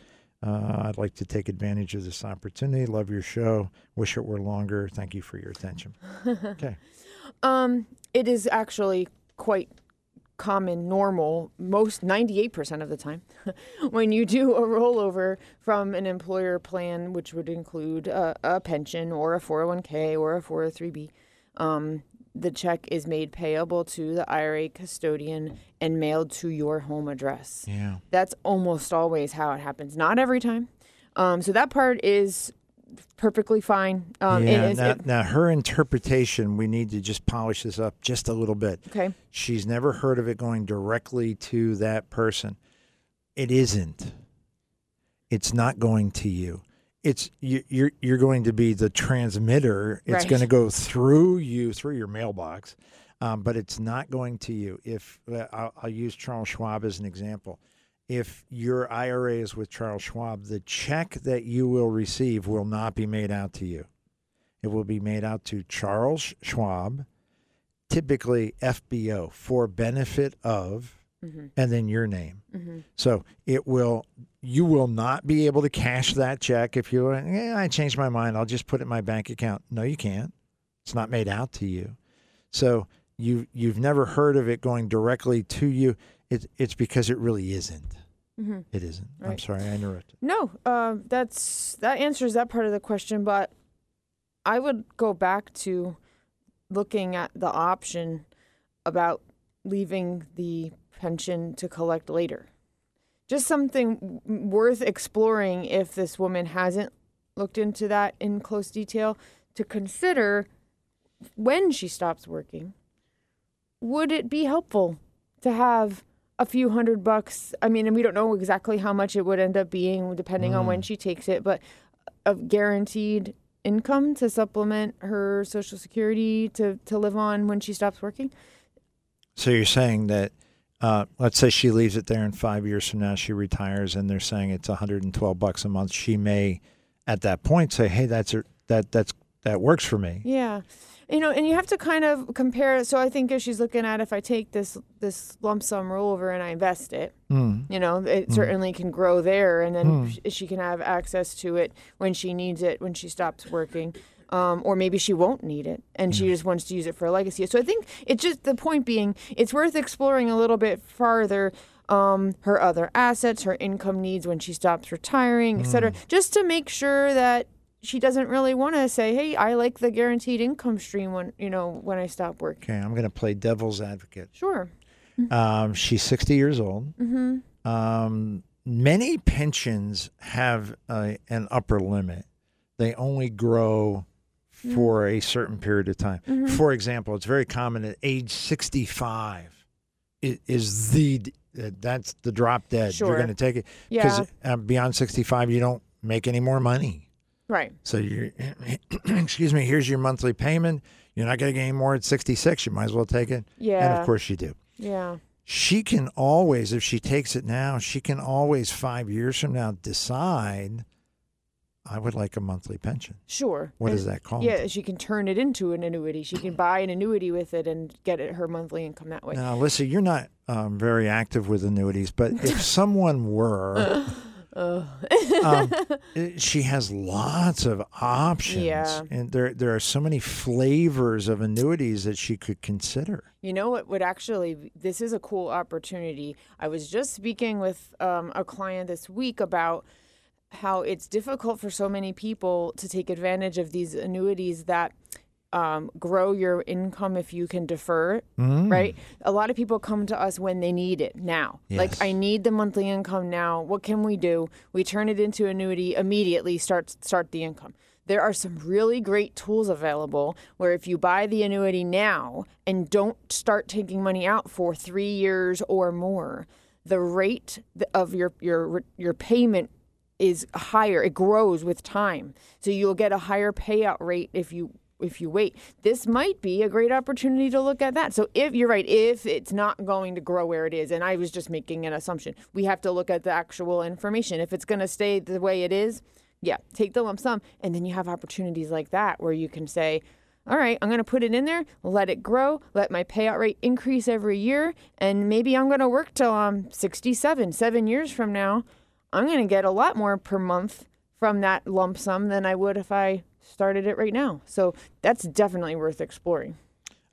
[SPEAKER 1] Uh, I'd like to take advantage of this opportunity. Love your show. Wish it were longer. Thank you for your attention. okay.
[SPEAKER 2] Um, it is actually quite common, normal, most 98% of the time, when you do a rollover from an employer plan, which would include a, a pension or a 401k or a 403b. Um, the check is made payable to the IRA custodian and mailed to your home address.
[SPEAKER 1] Yeah.
[SPEAKER 2] That's almost always how it happens. Not every time. Um, so that part is perfectly fine. Um, it
[SPEAKER 1] yeah.
[SPEAKER 2] is-
[SPEAKER 1] now,
[SPEAKER 2] it-
[SPEAKER 1] now, her interpretation, we need to just polish this up just a little bit.
[SPEAKER 2] okay.
[SPEAKER 1] She's never heard of it going directly to that person. It isn't. It's not going to you. It's you, you're you're going to be the transmitter. It's
[SPEAKER 2] Right.
[SPEAKER 1] going to go through you through your mailbox, um, but it's not going to you. If uh, I'll, I'll use Charles Schwab as an example, if your IRA is with Charles Schwab, the check that you will receive will not be made out to you. It will be made out to Charles Schwab, typically FBO for benefit of,
[SPEAKER 2] Mm-hmm.
[SPEAKER 1] and then your name.
[SPEAKER 2] Mm-hmm.
[SPEAKER 1] So it will, you will not be able to cash that check if you, yeah, I changed my mind. I'll just put it in my bank account. No, you can't. It's not made out to you. So you you've never heard of it going directly to you. It, it's because it really isn't.
[SPEAKER 2] Mm-hmm.
[SPEAKER 1] It isn't. I'm sorry, I interrupted.
[SPEAKER 2] No, uh, that's that answers that part of the question. But I would go back to looking at the option about leaving the pension to collect later. Just something worth exploring if this woman hasn't looked into that in close detail to consider when she stops working. Would it be helpful to have a few hundred bucks? I mean, and we don't know exactly how much it would end up being depending on when she takes it, but of guaranteed income to supplement her social security to, to live on when she stops working?
[SPEAKER 1] So you're saying that, uh, let's say she leaves it there, and five years from now she retires, and they're saying it's 112 bucks a month. She may, at that point, say, "Hey, that's a, that that's that works for me."
[SPEAKER 2] Yeah. You know, and you have to kind of compare it. So I think if she's looking at if I take this this lump sum rollover and I invest it,
[SPEAKER 1] Mm.
[SPEAKER 2] you know, it certainly can grow there, and then
[SPEAKER 1] Hmm.
[SPEAKER 2] sh- she can have access to it when she needs it when she stops working. Um, or maybe she won't need it and she just wants to use it for a legacy. So I think it's just the point being, it's worth exploring a little bit farther um, her other assets, her income needs when she stops retiring, et cetera, just to make sure that she doesn't really want to say, "Hey, I like the guaranteed income stream when you know when I stop working."
[SPEAKER 1] Okay, I'm going to play devil's advocate.
[SPEAKER 2] Sure.
[SPEAKER 1] Um, she's 60 years old.
[SPEAKER 2] Mm-hmm.
[SPEAKER 1] Um, many pensions have a, an upper limit. They only grow for a certain period of time.
[SPEAKER 2] Mm-hmm.
[SPEAKER 1] For example, it's very common at age 65 i- is the uh, that's the drop dead.
[SPEAKER 2] Sure.
[SPEAKER 1] You're going to take it
[SPEAKER 2] Yeah.
[SPEAKER 1] because uh, beyond 65 you don't make any more money.
[SPEAKER 2] Right.
[SPEAKER 1] So you excuse me, here's your monthly payment. You're not going to get any more at 66. You might as well take it.
[SPEAKER 2] Yeah.
[SPEAKER 1] And of course you do
[SPEAKER 2] Yeah.
[SPEAKER 1] she can always, if she takes it now, she can always five years from now decide, I would like a monthly pension.
[SPEAKER 2] Sure.
[SPEAKER 1] What
[SPEAKER 2] And-
[SPEAKER 1] is that called?
[SPEAKER 2] Yeah, she can turn it into an annuity. She can buy an annuity with it and get it her monthly income that way.
[SPEAKER 1] Now, Alyssa, you're not um, very active with annuities, but if someone were, um, eh, she has lots of options,
[SPEAKER 2] Yeah.
[SPEAKER 1] and there there are so many flavors of annuities that she could consider.
[SPEAKER 2] You know what would actually, this is a cool opportunity. I was just speaking with um, a client this week about how it's difficult for so many people to take advantage of these annuities that um, grow your income if you can defer it,
[SPEAKER 1] Mm.
[SPEAKER 2] right? A lot of people come to us when they need it now. Like, I need the monthly income now. What can we do? We turn it into annuity immediately. Start start the income. There are some really great tools available where if you buy the annuity now and don't start taking money out for three years or more, the rate of your your your payment is higher. It grows with time, so you'll get a higher payout rate if you if you wait. This might be a great opportunity to look at that. So if you're right, if it's not going to grow where it is, and I was just making an assumption, we have to look at the actual information. If it's going to stay the way it is, yeah, take the lump sum, and then you have opportunities like that where you can say. All right, I'm going to put it in there, let it grow, let my payout rate increase every year, and maybe I'm going to work till I'm 67, seven years from now. I'm going to get a lot more per month from that lump sum than I would if I started it right now. So that's definitely worth exploring.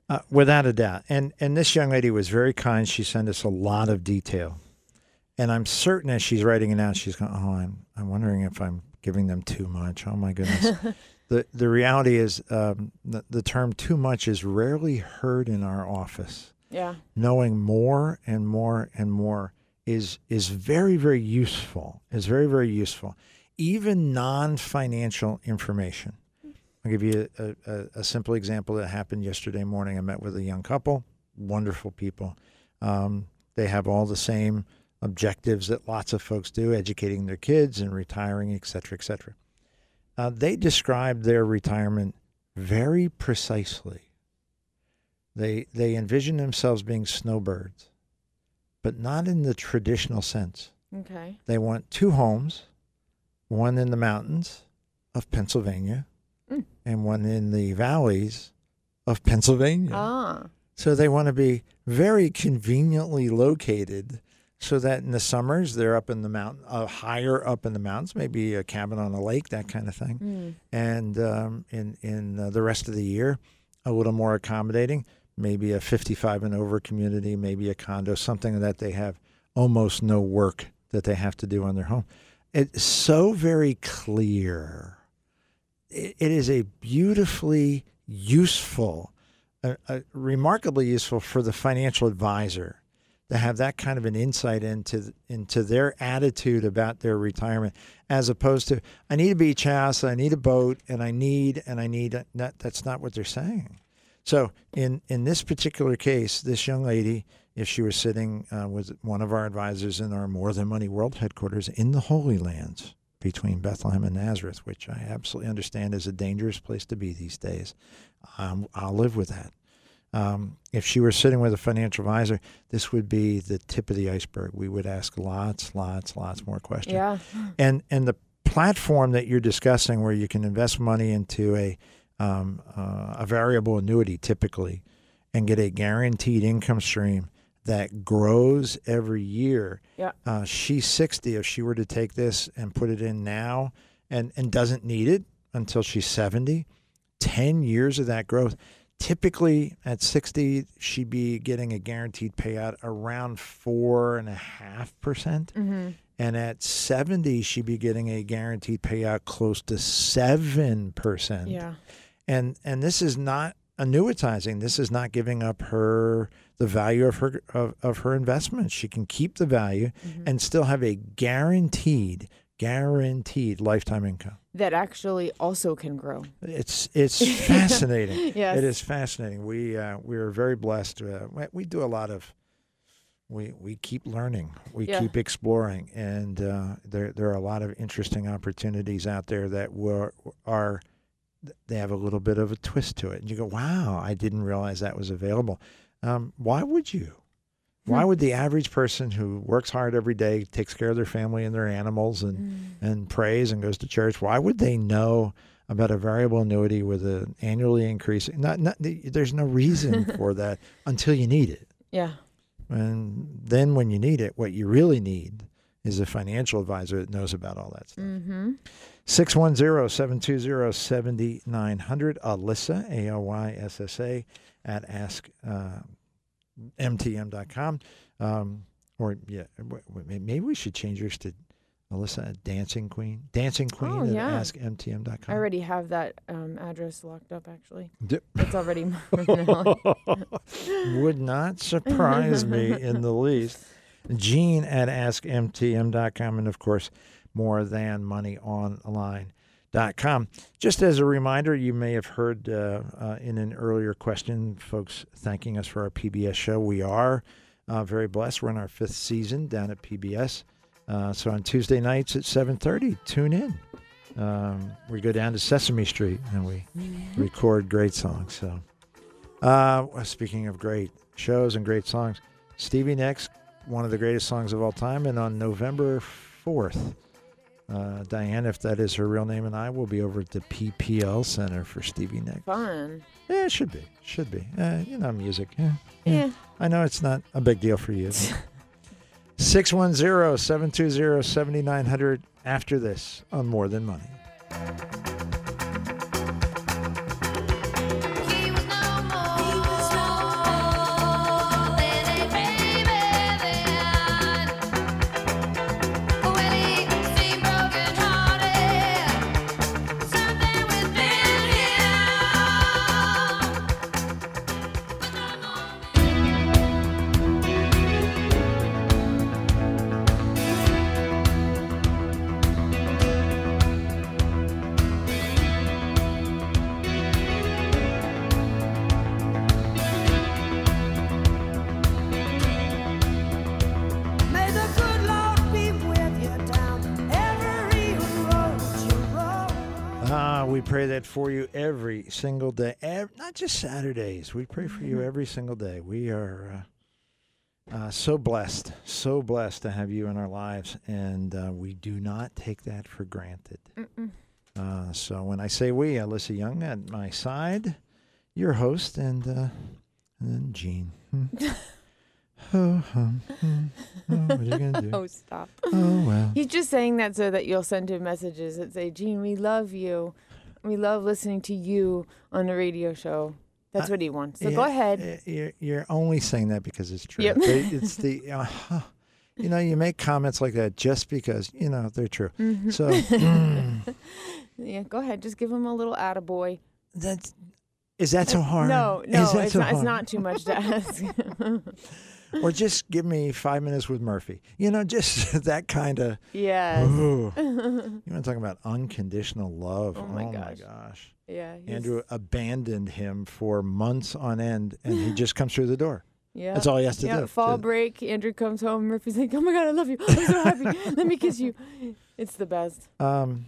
[SPEAKER 1] Uh, without a doubt. And and this young lady was very kind. She sent us a lot of detail. And I'm certain as she's writing it out, she's going, Oh, I'm I'm wondering if I'm giving them too much. Oh my goodness. the the reality is um, the, the term too much is rarely heard in our office.
[SPEAKER 2] Yeah.
[SPEAKER 1] Knowing more and more and more is is very, very useful. Is very, very useful. Even non financial information. I'll give you a, a, a simple example that happened yesterday morning. I met with a young couple, wonderful people. Um, they have all the same objectives that lots of folks do, educating their kids and retiring, et cetera, et cetera. Uh, they described their retirement very precisely. They, they envision themselves being snowbirds, but not in the traditional sense.
[SPEAKER 2] Okay.
[SPEAKER 1] They want two homes, one in the mountains of Pennsylvania. And one in the valleys of Pennsylvania.
[SPEAKER 2] Ah.
[SPEAKER 1] So they want to be very conveniently located so that in the summers they're up in the mountain, uh, higher up in the mountains, maybe a cabin on a lake, that kind of thing.
[SPEAKER 2] Mm.
[SPEAKER 1] And um, in, in uh, the rest of the year, a little more accommodating, maybe a 55 and over community, maybe a condo, something that they have almost no work that they have to do on their home. It's so very clear. It, is a beautifully useful, uh, remarkably useful for the financial advisor to have that kind of an insight into into their attitude about their retirement, as opposed to I need a beach house, I need a boat, and I need and I need. That, that's not what they're saying. So in in this particular case, this young lady, if she was sitting uh, with one of our advisors in our More Than Money World headquarters in the Holy Lands between Bethlehem and Nazareth, which I absolutely understand is a dangerous place to be these days, um, I'll live with that. Um, if she were sitting with a financial advisor, this would be the tip of the iceberg. We would ask lots, lots, lots more questions
[SPEAKER 2] Yeah.
[SPEAKER 1] and and the platform that you're discussing where you can invest money into a um, uh, a variable annuity typically and get a guaranteed income stream that grows every year.
[SPEAKER 2] Yeah.
[SPEAKER 1] Uh, she's 60. If she were to take this and put it in now and, and doesn't need it until she's 70, 10 years of that growth. Typically at 60, she'd be getting a guaranteed payout around four and a half percent.
[SPEAKER 2] Mm-hmm.
[SPEAKER 1] And at 70, she'd be getting a guaranteed payout close to 7%.
[SPEAKER 2] Yeah.
[SPEAKER 1] And and this is not annuitizing. This is not giving up her the value of her of, of her investment. She can keep the value
[SPEAKER 2] Mm-hmm.
[SPEAKER 1] and still have a guaranteed guaranteed lifetime income.
[SPEAKER 2] That actually also can grow.
[SPEAKER 1] It's it's fascinating.
[SPEAKER 2] Yes.
[SPEAKER 1] It is fascinating. We uh, we are very blessed. Uh, we- we do a lot of. We we keep learning. We
[SPEAKER 2] Yeah.
[SPEAKER 1] keep exploring, and uh, there there are a lot of interesting opportunities out there that were are. They have a little bit of a twist to it, and you go, "Wow, I didn't realize that was available." Um, why would you? Why
[SPEAKER 2] Hmm.
[SPEAKER 1] would the average person who works hard every day, takes care of their family and their animals, and
[SPEAKER 2] Mm.
[SPEAKER 1] and prays and goes to church, why would they know about a variable annuity with an annually increasing? Not, not, there's no reason for that until you need it.
[SPEAKER 2] Yeah.
[SPEAKER 1] And then when you need it, what you really need is a financial advisor that knows about all that stuff.
[SPEAKER 2] Mm-hmm.
[SPEAKER 1] 610-720-7900. Alyssa, A-L-Y-S-S-A, at ask uh, mtm.com. Um, or, yeah, maybe we should change yours to at Dancing Queen. Dancing Queen
[SPEAKER 2] Oh,
[SPEAKER 1] at askmtm.com.
[SPEAKER 2] I already have that um, address locked up. Actually,
[SPEAKER 1] D-
[SPEAKER 2] it's already.
[SPEAKER 1] Would not surprise me in the least. Gene at askmtm.com. And of course, more than money online.com. Just as a reminder, you may have heard uh, uh, in an earlier question folks thanking us for our PBS show. We are uh, very blessed. We're in our fifth season down at PBS. Uh, so on Tuesday nights at 7:30, tune in. Um, we go down to Sesame Street and we record great songs. So, uh, speaking of great shows and great songs, Stevie Nicks, one of the greatest songs of all time, and on November 4th, uh, Diane, if that is her real name, and I will be over at the PPL Center for Stevie Nicks.
[SPEAKER 2] Fun.
[SPEAKER 1] Yeah, it should be. Should be. Uh, you know, music. Yeah.
[SPEAKER 2] Yeah.
[SPEAKER 1] I know it's not a big deal for you. 610 720 7900 after this on More Than Money. That for you every single day, ev- not just Saturdays. We pray for you every single day. We are uh, uh, so blessed, so blessed to have you in our lives, and uh, we do not take that for granted. Uh, so when I say we, Alyssa Young at my side, your host, and, uh, and then Gene. Hmm. oh, hum, hmm. oh, what are you gonna do?
[SPEAKER 2] Oh, stop.
[SPEAKER 1] Oh well.
[SPEAKER 2] He's just saying that so that you'll send him messages that say, Gene, we love you. We love listening to you on the radio show. That's what he wants. So go ahead.
[SPEAKER 1] You're, you're only saying that because it's true.
[SPEAKER 2] Yep.
[SPEAKER 1] It's the, uh, huh. you know, you make comments like that just because, you know, they're true.
[SPEAKER 2] Mm-hmm.
[SPEAKER 1] So mm,
[SPEAKER 2] Yeah, go ahead. Just give him a little attaboy.
[SPEAKER 1] that's, is that so hard?
[SPEAKER 2] No, no, it's not. It's not too much to ask.
[SPEAKER 1] Or just give me five minutes with Murphy. You know, just that kind of. Yeah. You want to talk about unconditional love?
[SPEAKER 2] Oh my gosh.
[SPEAKER 1] gosh.
[SPEAKER 2] Yeah. he's-
[SPEAKER 1] Andrew abandoned him for months on end, and he just comes through the door.
[SPEAKER 2] Yeah.
[SPEAKER 1] That's all he has to
[SPEAKER 2] yeah,
[SPEAKER 1] do.
[SPEAKER 2] fall break. Andrew comes home. Murphy's like, "Oh my god, I love you. I'm so happy. Let me kiss you." It's the best.
[SPEAKER 1] Um,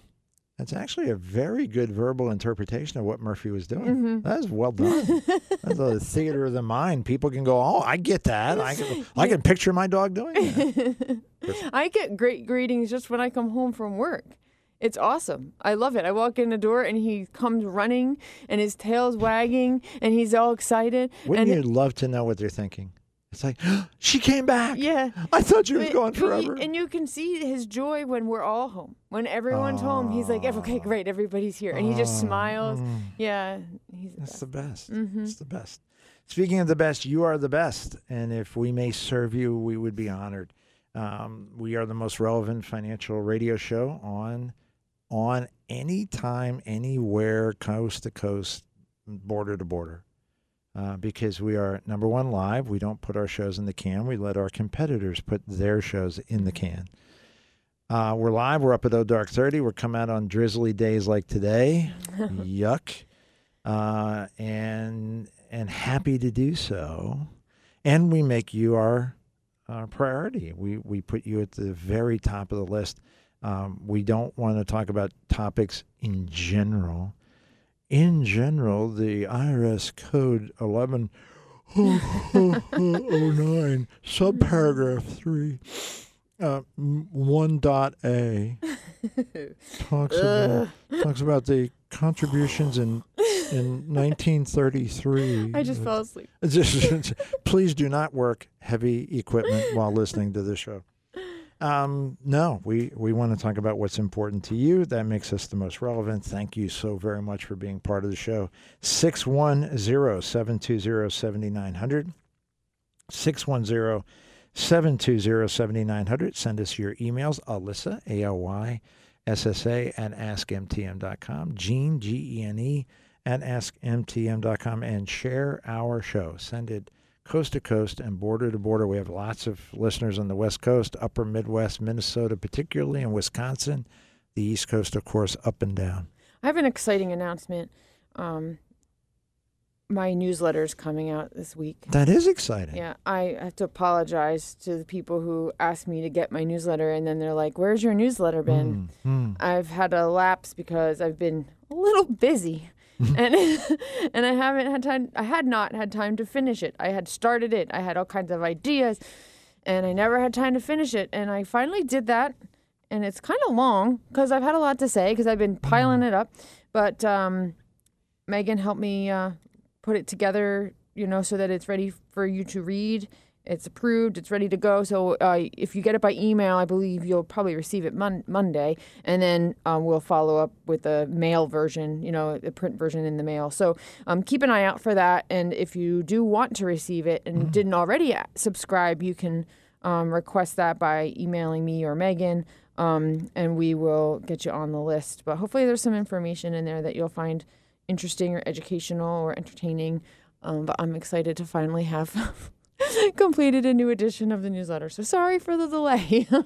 [SPEAKER 1] that's actually a very good verbal interpretation of what Murphy was doing.
[SPEAKER 2] Mm-hmm.
[SPEAKER 1] That is well done. That's a theater of the mind. People can go, "Oh, I get that. I can, I can picture my dog doing that."
[SPEAKER 2] I get great greetings just when I come home from work. It's awesome. I love it. I walk in the door and he comes running and his tail's wagging and he's all excited.
[SPEAKER 1] Wouldn't
[SPEAKER 2] and
[SPEAKER 1] you love to know what they're thinking? It's like, she came back.
[SPEAKER 2] yeah.
[SPEAKER 1] I thought she was gone forever.
[SPEAKER 2] And you can see his joy when we're all home. When everyone's home, he's like, okay, great, everybody's here. And he just
[SPEAKER 1] Oh,
[SPEAKER 2] smiles. Yeah, he's the
[SPEAKER 1] That's
[SPEAKER 2] best.
[SPEAKER 1] the best.
[SPEAKER 2] Mhm.
[SPEAKER 1] It's the best. Speaking of the best, you are the best. And if we may serve you, we would be honored. Um, we are the most relevant financial radio show on on any time, anywhere, coast to coast, border to border. Uh, because we are number one live. We don't put our shows in the can. We let our competitors put their shows in the can. Uh, we're live. We're up at O Dark 30. We're coming out on drizzly days like today. Yuck. Uh, and and happy to do so. And we make you our our priority. We we put you at the very top of the list. Um, we don't want to talk about topics in general. In general, the IRS code 1109, subparagraph 3, uh, m- 1 dot A, talks about, talks about the contributions in, in 1933.
[SPEAKER 2] I just fell asleep.
[SPEAKER 1] Please do not work heavy equipment while listening to this show. Um, no, we, we want to talk about what's important to you. That makes us the most relevant. Thank you so very much for being part of the show. 610 720 7900. 610 720-7900. Send us your emails, Alyssa, A-L-Y, S-S-A, at AskMTM.com, Gene, G-E-N-E, at AskMTM.com, and share our show. Send it coast to coast and border to border. We have lots of listeners on the West Coast, Upper Midwest, Minnesota, particularly, and Wisconsin. The East Coast, of course, up and down.
[SPEAKER 2] I have an exciting announcement. Um, my is coming out this week.
[SPEAKER 1] That is exciting.
[SPEAKER 2] Yeah, I have to apologize to the people who asked me to get my newsletter, and then they're like, "Where's your newsletter been?"
[SPEAKER 1] Mm, mm.
[SPEAKER 2] I've had a lapse because I've been a little busy, and and I haven't had time. I had not had time to finish it. I had started it. I had all kinds of ideas, and I never had time to finish it. And I finally did that, and it's kind of long because I've had a lot to say because I've been piling it up. But um, Megan helped me uh, put it together, you know, so that it's ready for you to read. It's approved. It's ready to go. So uh, if you get it by email, I believe you'll probably receive it mon- Monday, and then um, we'll follow up with a mail version, you know, a print version in the mail. So um, keep an eye out for that. And if you do want to receive it and didn't already subscribe, you can um, request that by emailing me or Megan, um, and we will get you on the list. But hopefully, there's some information in there that you'll find interesting or educational or entertaining. Um, but I'm excited to finally have completed a new edition of the newsletter. So sorry for the delay.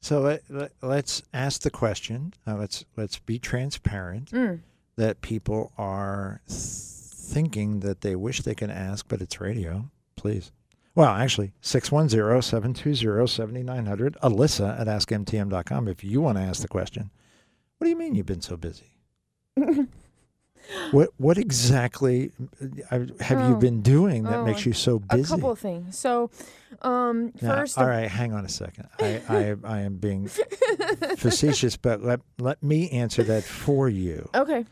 [SPEAKER 1] So let, let, let's ask the question. Uh, let's let's be transparent
[SPEAKER 2] Mm.
[SPEAKER 1] that people are th- thinking that they wish they can ask, but it's radio. Please. Well, actually, 610-720-7900, Alyssa at AskMTM.com if you want to ask the question. What do you mean you've been so busy? what what exactly uh, have you
[SPEAKER 2] Oh.
[SPEAKER 1] been doing that
[SPEAKER 2] Oh,
[SPEAKER 1] makes you so busy?
[SPEAKER 2] a couple of things. So, um,
[SPEAKER 1] Now,
[SPEAKER 2] first,
[SPEAKER 1] all right, hang on a second. I, I, I am being facetious, but let, let me answer that for you
[SPEAKER 2] okay.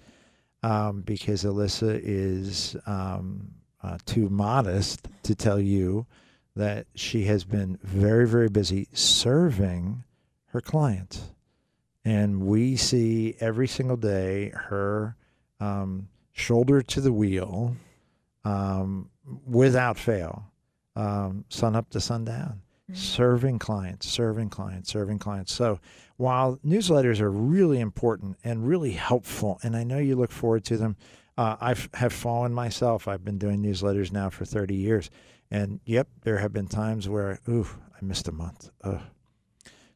[SPEAKER 1] um, because Alyssa is um, uh, too modest to tell you that she has been very, very busy serving her clients. And we see every single day her um, shoulder to the wheel um, without fail, um, sun up to sundown serving clients, serving clients, serving clients. So while newsletters are really important and really helpful, and I know you look forward to them, uh, I have fallen myself. I've been doing newsletters now for 30 years. And yep, there have been times where, ooh, I missed a month. Ugh.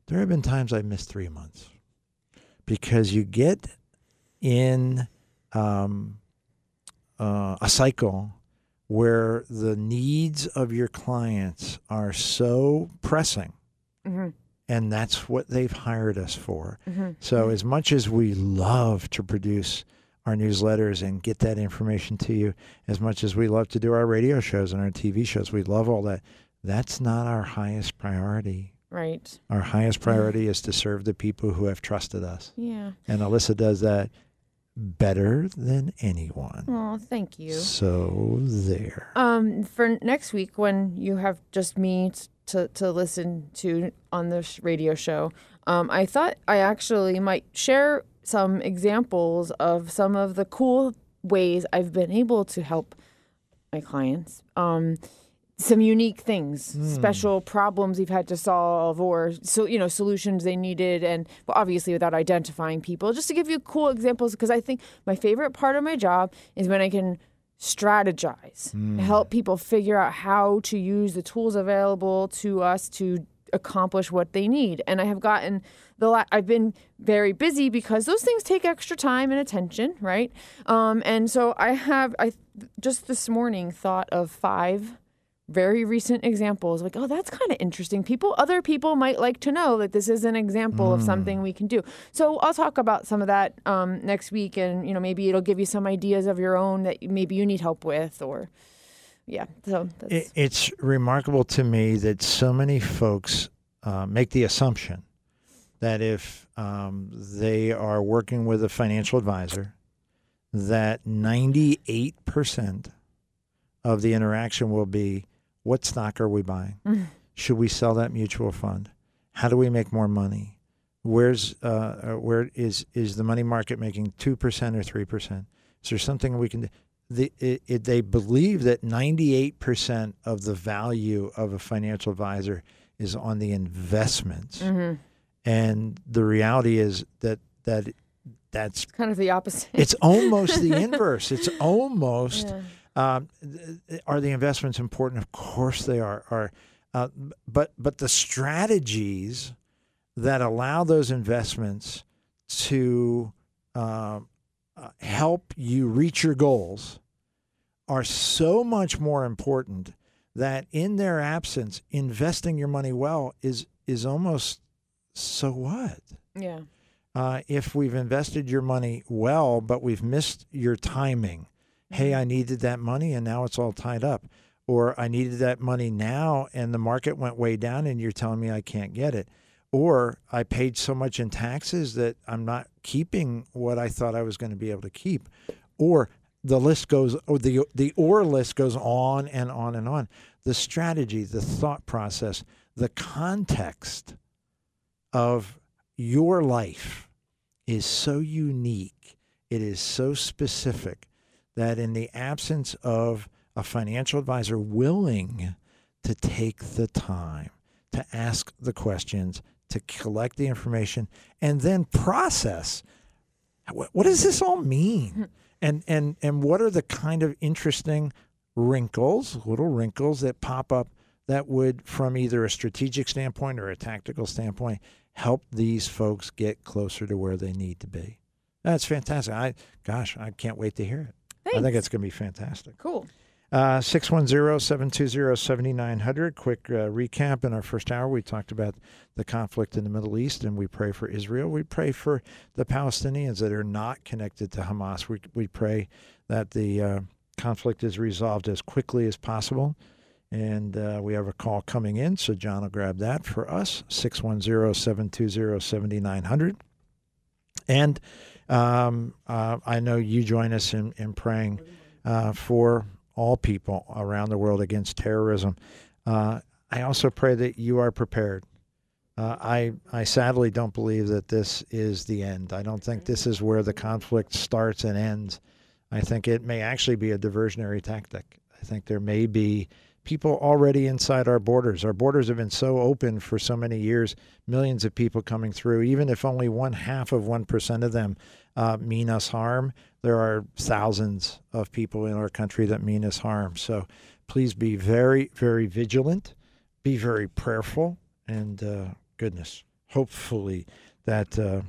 [SPEAKER 1] There have been times I missed three months because you get in um, uh, a cycle where the needs of your clients are so pressing
[SPEAKER 2] hmm
[SPEAKER 1] and that's what they've hired us for.
[SPEAKER 2] hmm
[SPEAKER 1] So as much as we love to produce our newsletters and get that information to you, as much as we love to do our radio shows and our TV shows, we love all that. That's not our highest priority.
[SPEAKER 2] Right.
[SPEAKER 1] Our highest priority is to serve the people who have trusted us.
[SPEAKER 2] Yeah.
[SPEAKER 1] And Alyssa does that better than anyone.
[SPEAKER 2] Oh, thank you.
[SPEAKER 1] So there.
[SPEAKER 2] Um, for next week, when you have just me t- to to listen to on the sh- radio show, um, I thought I actually might share some examples of some of the cool ways I've been able to help my clients. Um, some unique things, special problems we've had to solve, or so you know solutions they needed, and well, obviously without identifying people. Just to give you cool examples, because I think my favorite part of my job is when I can strategize, help people figure out how to use the tools available to us to accomplish what they need. And I have gotten the la- I've been very busy because those things take extra time and attention, right? Um, and so I have I just this morning thought of five very recent examples like oh that's kind of interesting. People other people might like to know that this is an example of something we can do. So i'll talk about some of that um, next week and you know maybe it'll give you some ideas of your own that maybe you need help with or yeah so that's,
[SPEAKER 1] It, it's remarkable to me that so many folks uh, make the assumption that if um, they are working with a financial advisor, that 98% of the interaction will be what stock are we buying? Should we sell that mutual fund? How do we make more money? Where's uh, uh, where is is the money market making two percent or three percent? Is there something we can do? the it, it, they believe that 98% of the value of a financial advisor is on the investments. And the reality is that that that's
[SPEAKER 2] Kind of the opposite.
[SPEAKER 1] it's almost the inverse. It's almost um, are the investments important? Of course they are. Are uh, but but the strategies that allow those investments to uh, uh, help you reach your goals are so much more important that in their absence, investing your money well is is almost so what
[SPEAKER 2] yeah.
[SPEAKER 1] uh, if we've invested your money well, but we've missed your timing. Hey, mm-hmm. I needed that money and now it's all tied up. Or I needed that money now and the market went way down and you're telling me I can't get it. Or I paid so much in taxes that I'm not keeping what I thought I was going to be able to keep. Or the list goes, or the, the or list goes on and on and on. The strategy, the thought process, the context of your life is so unique, it is so specific that in the absence of a financial advisor willing to take the time to ask the questions, to collect the information, and then process what, what does this all mean? Hmm. And, and, and what are the kind of interesting wrinkles, little wrinkles that pop up that would, from either a strategic standpoint or a tactical standpoint, help these folks get closer to where they need to be. That's fantastic. I, gosh, I can't wait to hear it. I think it's going to be fantastic.
[SPEAKER 2] Cool.
[SPEAKER 1] Uh, 610-720-7900. Quick uh, recap. In our first hour, we talked about the conflict in the Middle East, and we pray for Israel. We pray for the Palestinians that are not connected to Hamas. We, we pray that the uh, conflict is resolved as quickly as possible. And uh, we have a call coming in, so John will grab that for us, 610-720-7900. And um, uh, I know you join us in, in praying uh, for all people around the world against terrorism. Uh, I also pray that you are prepared. Uh, I, I sadly don't believe that this is the end. I don't think this is where the conflict starts and ends. I think it may actually be a diversionary tactic. I think there may be people already inside our borders. Our borders have been so open for so many years, millions of people coming through. Even if only one half of 1% of them uh, mean us harm, there are thousands of people in our country that mean us harm. So please be very, very vigilant, be very prayerful, and uh, goodness, hopefully that uh,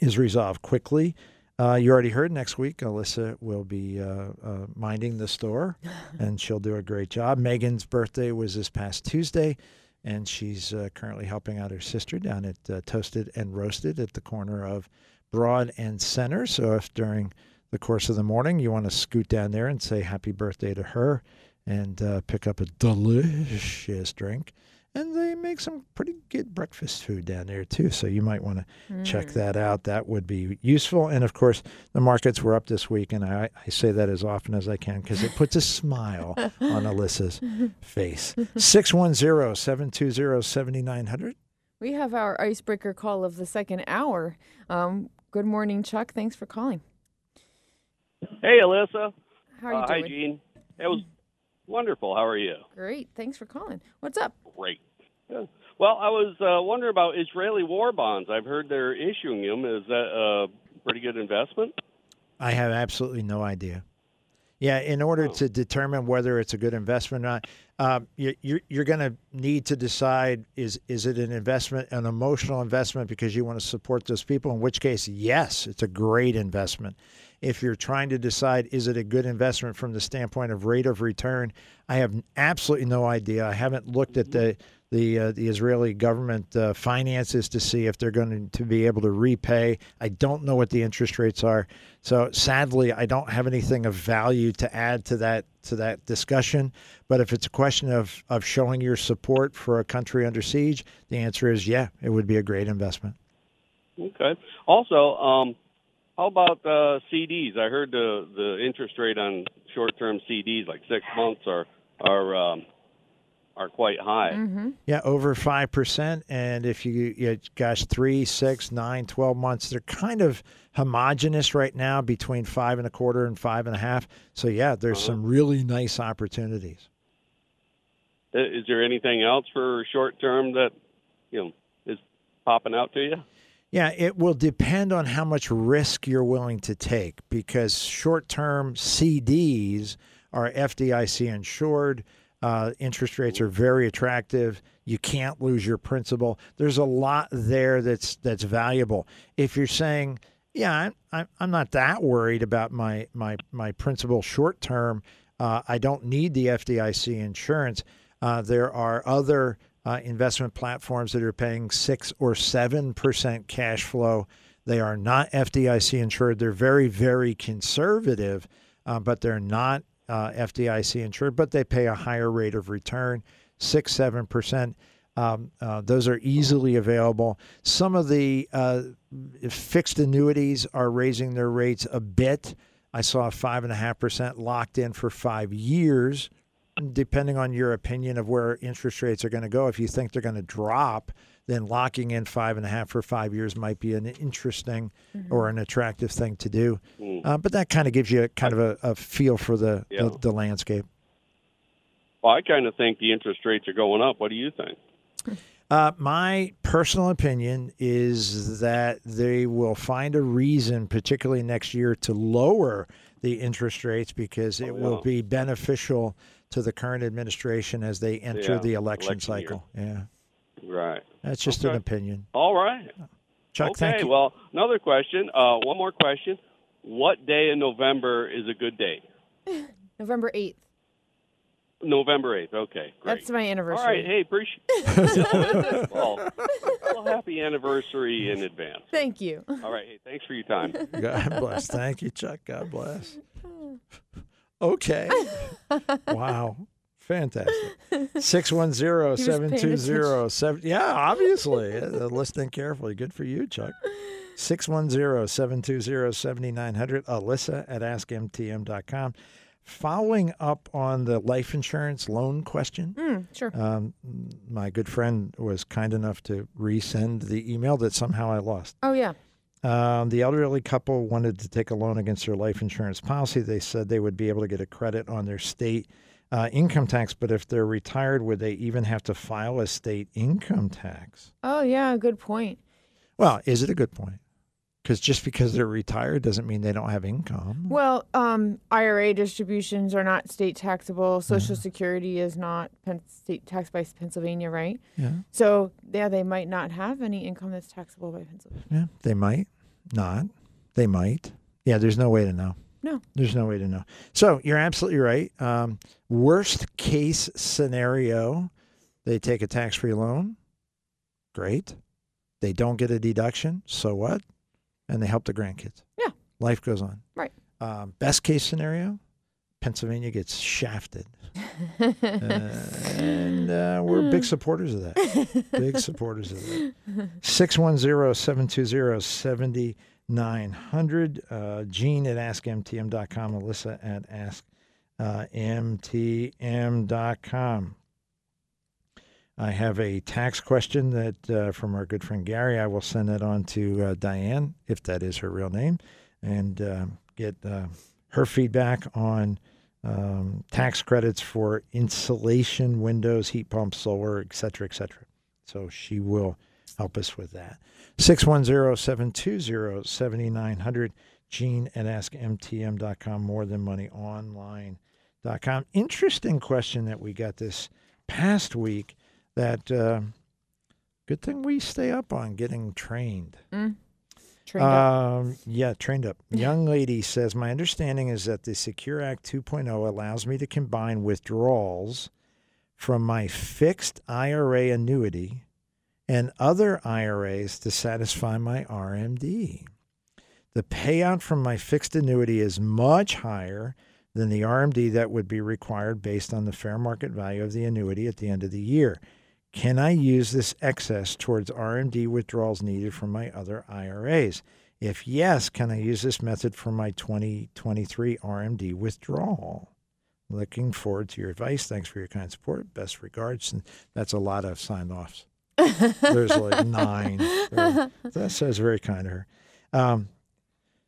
[SPEAKER 1] is resolved quickly. Uh, you already heard next week, Alyssa will be uh, uh, minding the store, and she'll do a great job. Megan's birthday was this past Tuesday, and she's uh, currently helping out her sister down at uh, Toasted and Roasted at the corner of Broad and Center. So if during the course of the morning you want to scoot down there and say happy birthday to her and uh, pick up a delicious drink. And they make some pretty good breakfast food down there too. So you might want to check that out. That would be useful. And of course, the markets were up this week, and I, I say that as often as I can because it puts a smile on Alyssa's face. 610 720 7900.
[SPEAKER 2] We have our icebreaker call of the second hour. Um, good morning, Chuck. Thanks for calling.
[SPEAKER 5] Hey, Alyssa.
[SPEAKER 2] How are you
[SPEAKER 5] Uh,
[SPEAKER 2] doing?
[SPEAKER 5] hi, Gene. It was wonderful. How are you?
[SPEAKER 2] Great. Thanks for calling. What's up?
[SPEAKER 5] Great. Good. Well, I was uh, wondering about Israeli war bonds. I've heard they're issuing them. Is that a pretty good investment?
[SPEAKER 1] I have absolutely no idea. Yeah, in order
[SPEAKER 5] Oh.
[SPEAKER 1] to determine whether it's a good investment or not, um, you, you're you're going to need to decide is is it an investment, an emotional investment because you want to support those people. In which case, yes, it's a great investment. If you're trying to decide is it a good investment from the standpoint of rate of return, I have absolutely no idea. I haven't looked at the the uh, the Israeli government uh, finances to see if they're going to be able to repay. I don't know what the interest rates are. So sadly, I don't have anything of value to add to that to that discussion. But if it's a question of of showing your support for a country under siege, the answer is yeah, it would be a great investment.
[SPEAKER 5] Okay. Also, um, how about uh, CDs? I heard the the interest rate on short-term CDs, like six months, are are um, are quite high.
[SPEAKER 2] Mm-hmm.
[SPEAKER 1] Yeah, over 5%. And if you, you, gosh, three, six, nine, 12 months, they're kind of homogenous right now between five and a quarter and five and a half. So, yeah, there's
[SPEAKER 5] Uh-huh.
[SPEAKER 1] some really nice opportunities.
[SPEAKER 5] Is there anything else for short term that you know is popping out to you?
[SPEAKER 1] Yeah, it will depend on how much risk you're willing to take because short term CDs are FDIC insured. Uh, interest rates are very attractive. You can't lose your principal. There's a lot there that's that's valuable. If you're saying, yeah, I'm, I'm, not that worried about my my my principal short term. Uh, I don't need the FDIC insurance. Uh, there are other uh, investment platforms that are paying six or seven percent cash flow. They are not FDIC insured. They're very, very conservative, uh, but they're not uh, FDIC insured. But they pay a higher rate of return, six, seven percent. Um, uh, those are easily available. Some of the uh, fixed annuities are raising their rates a bit. I saw five and a half percent locked in for five years depending on your opinion of where interest rates are going to go, if you think they're going to drop, then locking in five and a half for five years might be an interesting or an attractive thing to do.
[SPEAKER 5] Mm.
[SPEAKER 1] Uh, but that kind of gives you a, kind of a, a feel for the,
[SPEAKER 5] Yeah.
[SPEAKER 1] the, the landscape.
[SPEAKER 5] Well, I kind of think the interest rates are going up. What do you think?
[SPEAKER 1] Uh, my personal opinion is that they will find a reason, particularly next year, to lower the interest rates because it
[SPEAKER 5] Oh,
[SPEAKER 1] will be beneficial to the current administration as they enter
[SPEAKER 5] Yeah,
[SPEAKER 1] the election,
[SPEAKER 5] election year.
[SPEAKER 1] cycle. Yeah,
[SPEAKER 5] Right.
[SPEAKER 1] that's just an opinion.
[SPEAKER 5] All right.
[SPEAKER 1] Chuck,
[SPEAKER 5] okay.
[SPEAKER 1] thank you.
[SPEAKER 5] Well, another question. Uh, one more question. What day in November is a good day?
[SPEAKER 2] November 8th.
[SPEAKER 5] November eighth. Okay. Great.
[SPEAKER 2] That's my anniversary.
[SPEAKER 5] All right. Hey, appreciate. well, well, happy anniversary in advance.
[SPEAKER 2] Thank you.
[SPEAKER 5] All right. Hey, thanks for your time.
[SPEAKER 1] God bless. Thank you, Chuck. God bless. Okay. Wow. Fantastic. 610 720 7. Yeah, obviously. Uh, Listening carefully. Good for you, Chuck. 610 720 7900. Alyssa at askmtm.com. Following up on the life insurance loan question,
[SPEAKER 2] Mm, sure.
[SPEAKER 1] um, my good friend was kind enough to resend the email that somehow I lost.
[SPEAKER 2] Oh, yeah.
[SPEAKER 1] Um, the elderly couple wanted to take a loan against their life insurance policy. They said they would be able to get a credit on their state uh, income tax, but if they're retired, would they even have to file a state income tax?
[SPEAKER 2] Oh, yeah. Good point.
[SPEAKER 1] Well, is it a good point? Because just because they're retired doesn't mean they don't have income.
[SPEAKER 2] Well, um, IRA distributions are not state taxable. Social Security is not state taxed by Pennsylvania, right?
[SPEAKER 1] Yeah,
[SPEAKER 2] So, yeah, they might not have any income that's taxable by Pennsylvania.
[SPEAKER 1] yeah, they might not. They might. Yeah, there's no way to know.
[SPEAKER 2] No.
[SPEAKER 1] There's no way to know. So you're absolutely right. Um, worst case scenario, they take a tax free loan. Great. They don't get a deduction. So what? And they help the grandkids.
[SPEAKER 2] Yeah.
[SPEAKER 1] Life goes on.
[SPEAKER 2] Right.
[SPEAKER 1] Um, best case scenario, Pennsylvania gets shafted. Uh, and uh, we're big supporters of that. Big supporters of that. 610 720 7900. Uh, Gene at askmtm.com. Alyssa at ask uh. I have a tax question that uh, from our good friend Gary. I will send that on to uh, Diane, if that is her real name, and uh, get her feedback on um, tax credits for insulation, windows, heat pumps, solar, et cetera, et cetera. So she will help us with that. 610 720 7900. Gene at askmtm.com. More than money online.com. Interesting question that we got this past week that uh, good thing we stay up on getting trained.
[SPEAKER 2] Mm. Trained.
[SPEAKER 1] Um, yeah, trained up. Young lady says, My understanding is that the Secure Act 2.0 allows me to combine withdrawals from my fixed IRA annuity and other IRAs to satisfy my RMD. The payout from my fixed annuity is much higher than the RMD that would be required based on the fair market value of the annuity at the end of the year. Can I use this excess towards RMD withdrawals needed from my other IRAs? If yes, can I use this method for my 2023 RMD withdrawal? Looking forward to your advice. Thanks for your kind support. Best regards. And that's a lot of sign offs. There's like nine. There. That says very kind of her. Um,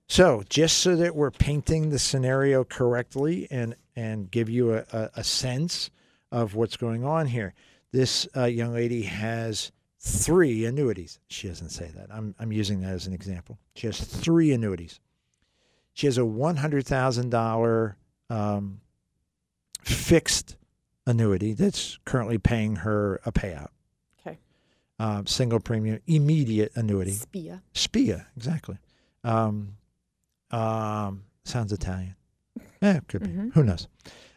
[SPEAKER 1] so, just so that we're painting the scenario correctly and and give you a, a, a sense of what's going on here, this uh, young lady has three annuities. She doesn't say that. I'm I'm using that as an example. She has three annuities. She has a one hundred thousand dollar um, fixed annuity that's currently paying her a payout.
[SPEAKER 2] Okay.
[SPEAKER 1] Um, single premium, immediate annuity.
[SPEAKER 2] Spia.
[SPEAKER 1] Spia, exactly. Um, um, sounds Italian. Yeah, could be.
[SPEAKER 2] Mhm.
[SPEAKER 1] Who knows?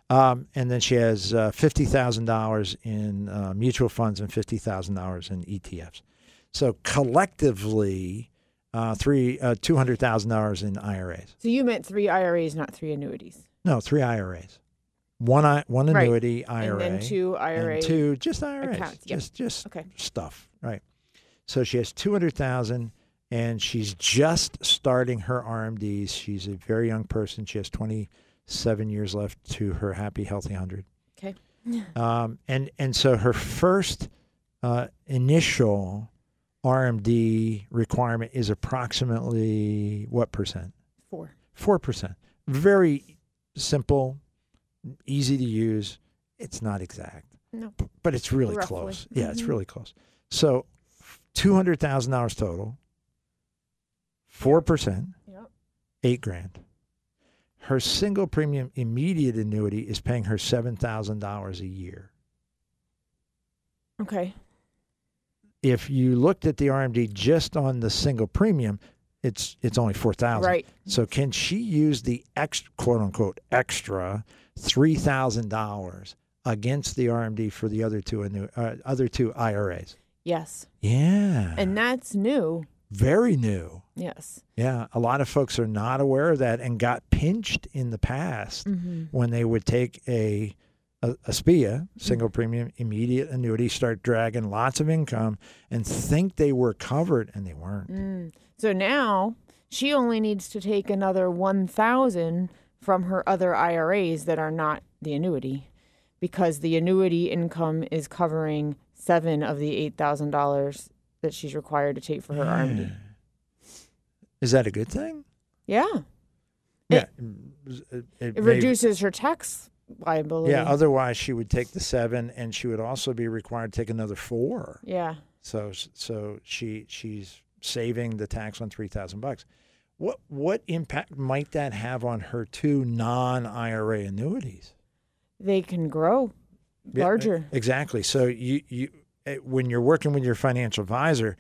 [SPEAKER 1] Um, and then she has uh, fifty thousand dollars in uh, mutual funds and fifty thousand dollars in ETFs. So collectively, uh, three uh, two hundred thousand dollars in IRAs.
[SPEAKER 2] So you meant three IRAs, not three annuities.
[SPEAKER 1] No, three IRAs. One I, one
[SPEAKER 2] Right.
[SPEAKER 1] annuity IRA,
[SPEAKER 2] And then two IRA.
[SPEAKER 1] and two just IRAs,
[SPEAKER 2] accounts. Yep.
[SPEAKER 1] just just
[SPEAKER 2] Okay.
[SPEAKER 1] stuff, right? So she has two hundred thousand, and she's just starting her RMDs. She's a very young person. She has twenty seven years left to her happy, healthy hundred.
[SPEAKER 2] Okay.
[SPEAKER 1] Um, and and so her first uh, initial RMD requirement is approximately what percent?
[SPEAKER 2] Four.
[SPEAKER 1] Four percent. Very simple, easy to use. It's not exact,
[SPEAKER 2] No.
[SPEAKER 1] but it's really
[SPEAKER 2] Roughly.
[SPEAKER 1] close. Yeah, it's
[SPEAKER 2] Mhm.
[SPEAKER 1] really close. So, two hundred thousand dollars total. Four percent,
[SPEAKER 2] Yep.
[SPEAKER 1] eight grand. Her single premium immediate annuity is paying her seven thousand dollars a year.
[SPEAKER 2] Okay.
[SPEAKER 1] If you looked at the RMD just on the single premium, it's it's only four thousand.
[SPEAKER 2] Right.
[SPEAKER 1] So can she use the extra quote unquote extra three thousand dollars against the RMD for the other two annu- uh, other two IRAs?
[SPEAKER 2] Yes.
[SPEAKER 1] Yeah,
[SPEAKER 2] And that's new.
[SPEAKER 1] Very new.
[SPEAKER 2] Yes.
[SPEAKER 1] Yeah, a lot of folks are not aware of that and got pinched in the past
[SPEAKER 2] Mm-hmm.
[SPEAKER 1] when they would take a a, a SPIA, single premium immediate annuity, start dragging lots of income and think they were covered and they weren't.
[SPEAKER 2] Mm. So now she only needs to take another 1000 from her other IRAs that are not the annuity because the annuity income is covering 7 of the $8,000 that she's required to take for her RMD.
[SPEAKER 1] Is that a good thing?
[SPEAKER 2] Yeah.
[SPEAKER 1] Yeah.
[SPEAKER 2] It-
[SPEAKER 1] it,
[SPEAKER 2] It
[SPEAKER 1] may-
[SPEAKER 2] reduces her tax liability.
[SPEAKER 1] Yeah, otherwise she would take the seven, and she would also be required to take another four.
[SPEAKER 2] yeah.
[SPEAKER 1] So, so she she's saving the tax on three thousand bucks. What what impact might that have on her two non IRA annuities?
[SPEAKER 2] They can grow
[SPEAKER 1] Yeah,
[SPEAKER 2] larger.
[SPEAKER 1] exactly. So you you when you're working with your financial advisor,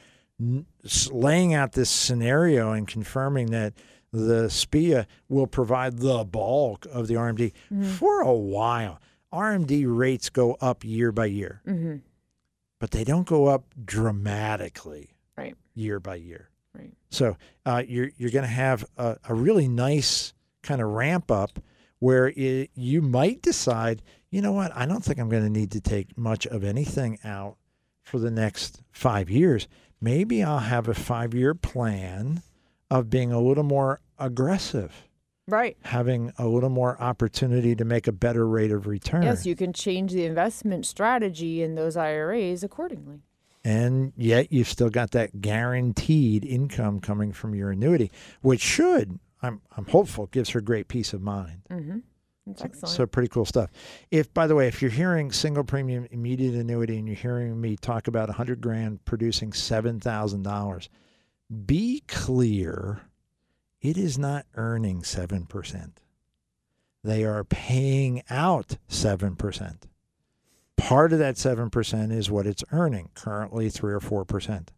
[SPEAKER 1] laying out this scenario and confirming that the SPIA will provide the bulk of the RMD
[SPEAKER 2] Mm-hmm.
[SPEAKER 1] for a while. RMD rates go up year by year,
[SPEAKER 2] hmm
[SPEAKER 1] but they don't go up dramatically
[SPEAKER 2] Right.
[SPEAKER 1] year by year.
[SPEAKER 2] Right.
[SPEAKER 1] So uh, you're you're going to have a, a really nice kind of ramp up where it, you might decide, you know what, I don't think I'm going to need to take much of anything out for the next five years. Maybe I'll have a five year plan of being a little more aggressive,
[SPEAKER 2] Right.
[SPEAKER 1] having a little more opportunity to make a better rate of return.
[SPEAKER 2] Yes, you can change the investment strategy in those IRAs accordingly.
[SPEAKER 1] and yet you've still got that guaranteed income coming from your annuity, which should, I'm, I'm hopeful, gives her great peace of mind.
[SPEAKER 2] Mm-hmm. That's excellent.
[SPEAKER 1] So pretty cool stuff. If, by the way, if you're hearing single premium immediate annuity and you're hearing me talk about a hundred grand producing seven thousand dollars, be clear, it is not earning seven percent. They are paying out seven percent. Part of that seven percent is what it's earning, currently three or four percent.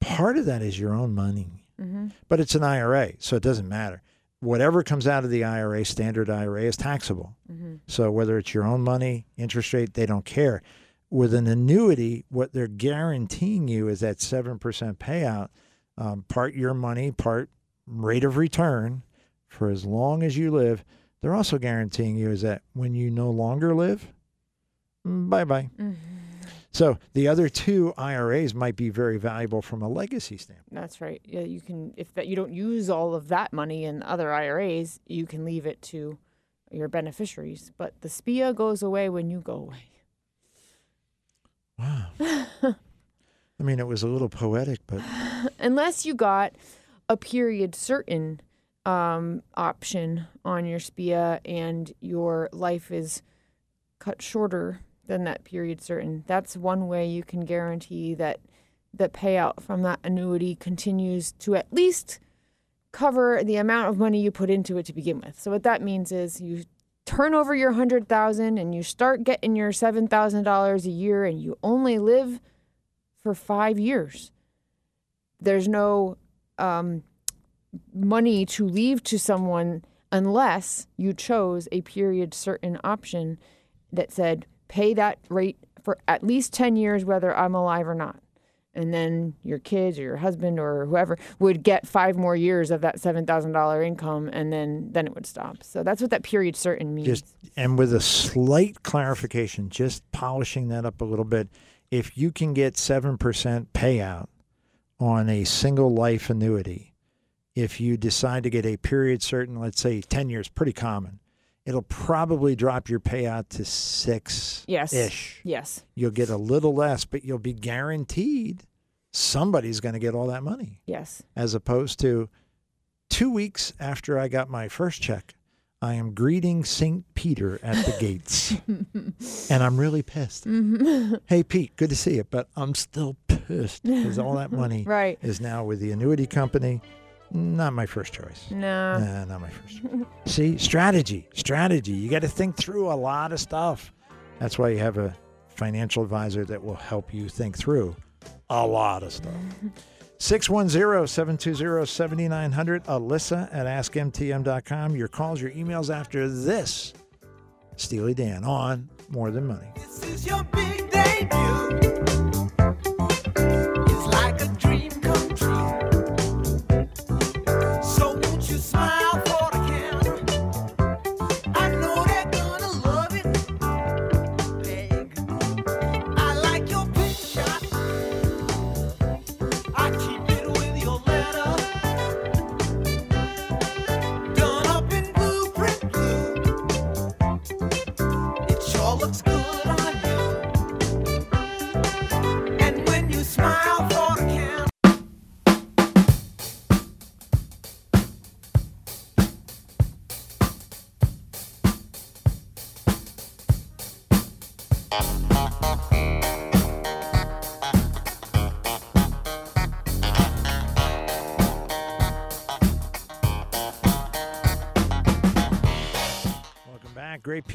[SPEAKER 1] Part of that is your own money
[SPEAKER 2] mm-hmm.
[SPEAKER 1] but it's an IRA, so it doesn't matter. Whatever comes out of the IRA, standard IRA, is taxable.
[SPEAKER 2] Mm-hmm.
[SPEAKER 1] So whether it's your own money, interest rate, they don't care. With an annuity, what they're guaranteeing you is that 7% payout, um, part your money, part rate of return for as long as you live. They're also guaranteeing you is that when you no longer live, bye bye.
[SPEAKER 2] Mm-hmm.
[SPEAKER 1] So the other two IRAs might be very valuable from a legacy standpoint.
[SPEAKER 2] That's right. Yeah, you can if that you don't use all of that money in other IRAs, you can leave it to your beneficiaries. But the SPIA goes away when you go away.
[SPEAKER 1] Wow. I mean, it was a little poetic, but
[SPEAKER 2] unless you got a period certain um, option on your SPIA and your life is cut shorter than that period certain, that's one way you can guarantee that the payout from that annuity continues to at least cover the amount of money you put into it to begin with. So what that means is you turn over your hundred thousand and you start getting your seven thousand dollars a year and you only live for five years. There's no um, money to leave to someone unless you chose a period certain option that said pay that rate for at least 10 years, whether I'm alive or not. And then your kids or your husband or whoever would get five more years of that $7,000 income and then, then it would stop. So that's what that period certain means.
[SPEAKER 1] just and with a slight clarification, just polishing that up a little bit. If you can get seven percent payout on a single life annuity, if you decide to get a period certain, let's say ten years, pretty common, it'll probably drop your payout to six
[SPEAKER 2] yes.
[SPEAKER 1] ish.
[SPEAKER 2] Yes.
[SPEAKER 1] You'll get a little less, but you'll be guaranteed somebody's going to get all that money,
[SPEAKER 2] Yes.
[SPEAKER 1] as opposed to two weeks after I got my first check. I am greeting St. Peter at the gates. and I'm really pissed. Hey, Pete, good to see you, but I'm still pissed because all that money
[SPEAKER 2] Right.
[SPEAKER 1] is now with the annuity company. Not my first choice.
[SPEAKER 2] No.
[SPEAKER 1] Nah, not my first choice. see, strategy, strategy. You got to think through a lot of stuff. That's why you have a financial advisor that will help you think through a lot of stuff. 610-720-7900 alyssa at askmtm.com your calls your emails after this steely dan on more than money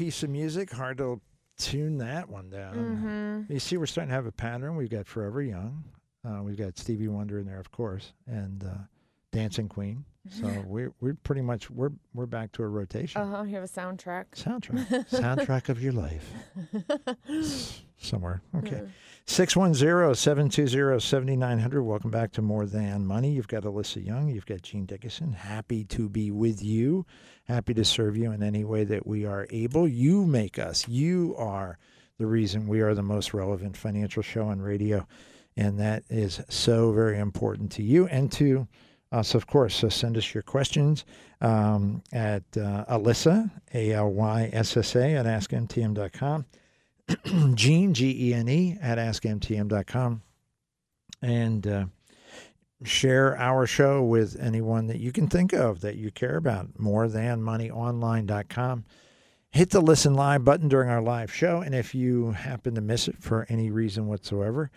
[SPEAKER 1] piece of music hard to tune that one down you see we're starting to have a pattern we've got forever young uh, we've got stevie wonder in there of course and uh, dancing queen so we're, we're pretty much we're, we're back to a rotation
[SPEAKER 2] Uh huh. You have a soundtrack.
[SPEAKER 1] Soundtrack. Soundtrack of your life. Somewhere. Okay. 610-720-7900. Welcome back to More Than Money. You've got Alyssa Young. You've got Gene Dickinson. Happy to be with you. Happy to serve you in any way that we are able. You make us. You are the reason we are the most relevant financial show on radio. And that is so very important to you and to us, of course. So send us your questions um, at uh, Alyssa, A L Y S S A, at askmtm.com. Gene, G E N E, at askmtm.com. And uh, share our show with anyone that you can think of that you care about. More than moneyonline.com. Hit the listen live button during our live show. And if you happen to miss it for any reason whatsoever,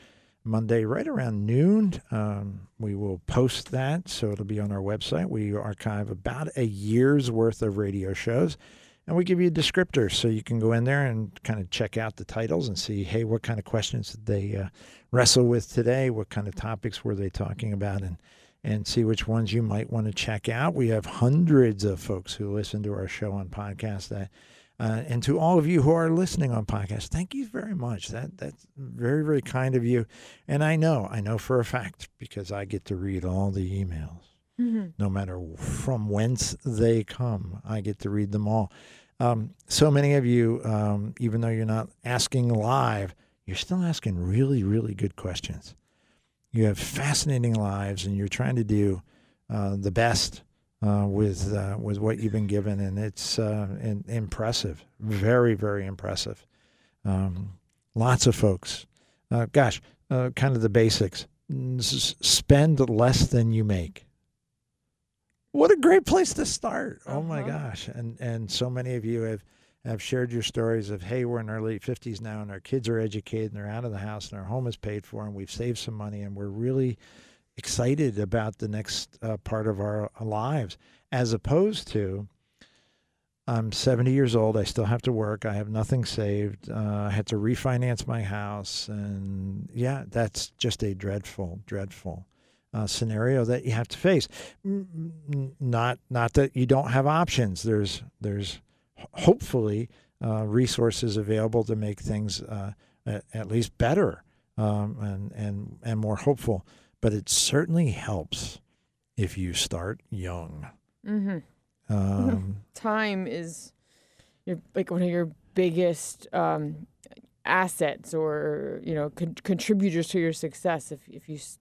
[SPEAKER 1] Monday, right around noon, um, we will post that. So it'll be on our website. We archive about a year's worth of radio shows. And we give you a descriptor so you can go in there and kind of check out the titles and see, hey, what kind of questions did they uh, wrestle with today? What kind of topics were they talking about? And and see which ones you might want to check out. We have hundreds of folks who listen to our show on podcast. That, uh, and to all of you who are listening on podcast, thank you very much. That that's very very kind of you. And I know, I know for a fact because I get to read all the emails, no matter from whence they come. I get to read them all. Um, so many of you, um, even though you're not asking live, you're still asking really, really good questions. You have fascinating lives, and you're trying to do uh, the best uh, with uh, with what you've been given, and it's uh, in, impressive, very very impressive. Um, lots of folks, uh, gosh, uh, kind of the basics. Spend less than you make. What a great place to start! Oh my
[SPEAKER 2] Uh-huh.
[SPEAKER 1] gosh, and and so many of you have have shared your stories of hey, we're in our late fifties now, and our kids are educated, and they're out of the house, and our home is paid for, and we've saved some money, and we're really excited about the next uh, part of our lives, as opposed to I'm 70 years old. I still have to work. I have nothing saved. Uh, I had to refinance my house, and yeah, that's just a dreadful, dreadful uh, scenario that you have to face. Not, not that you don't have options. There's, there's hopefully uh, resources available to make things uh, at, at least better um, and and and more hopeful. But it certainly helps if you start young.
[SPEAKER 2] Mm-hmm.
[SPEAKER 1] Um,
[SPEAKER 2] Time is your like one of your biggest um, assets, or you know, con- contributors to your success. If if you s-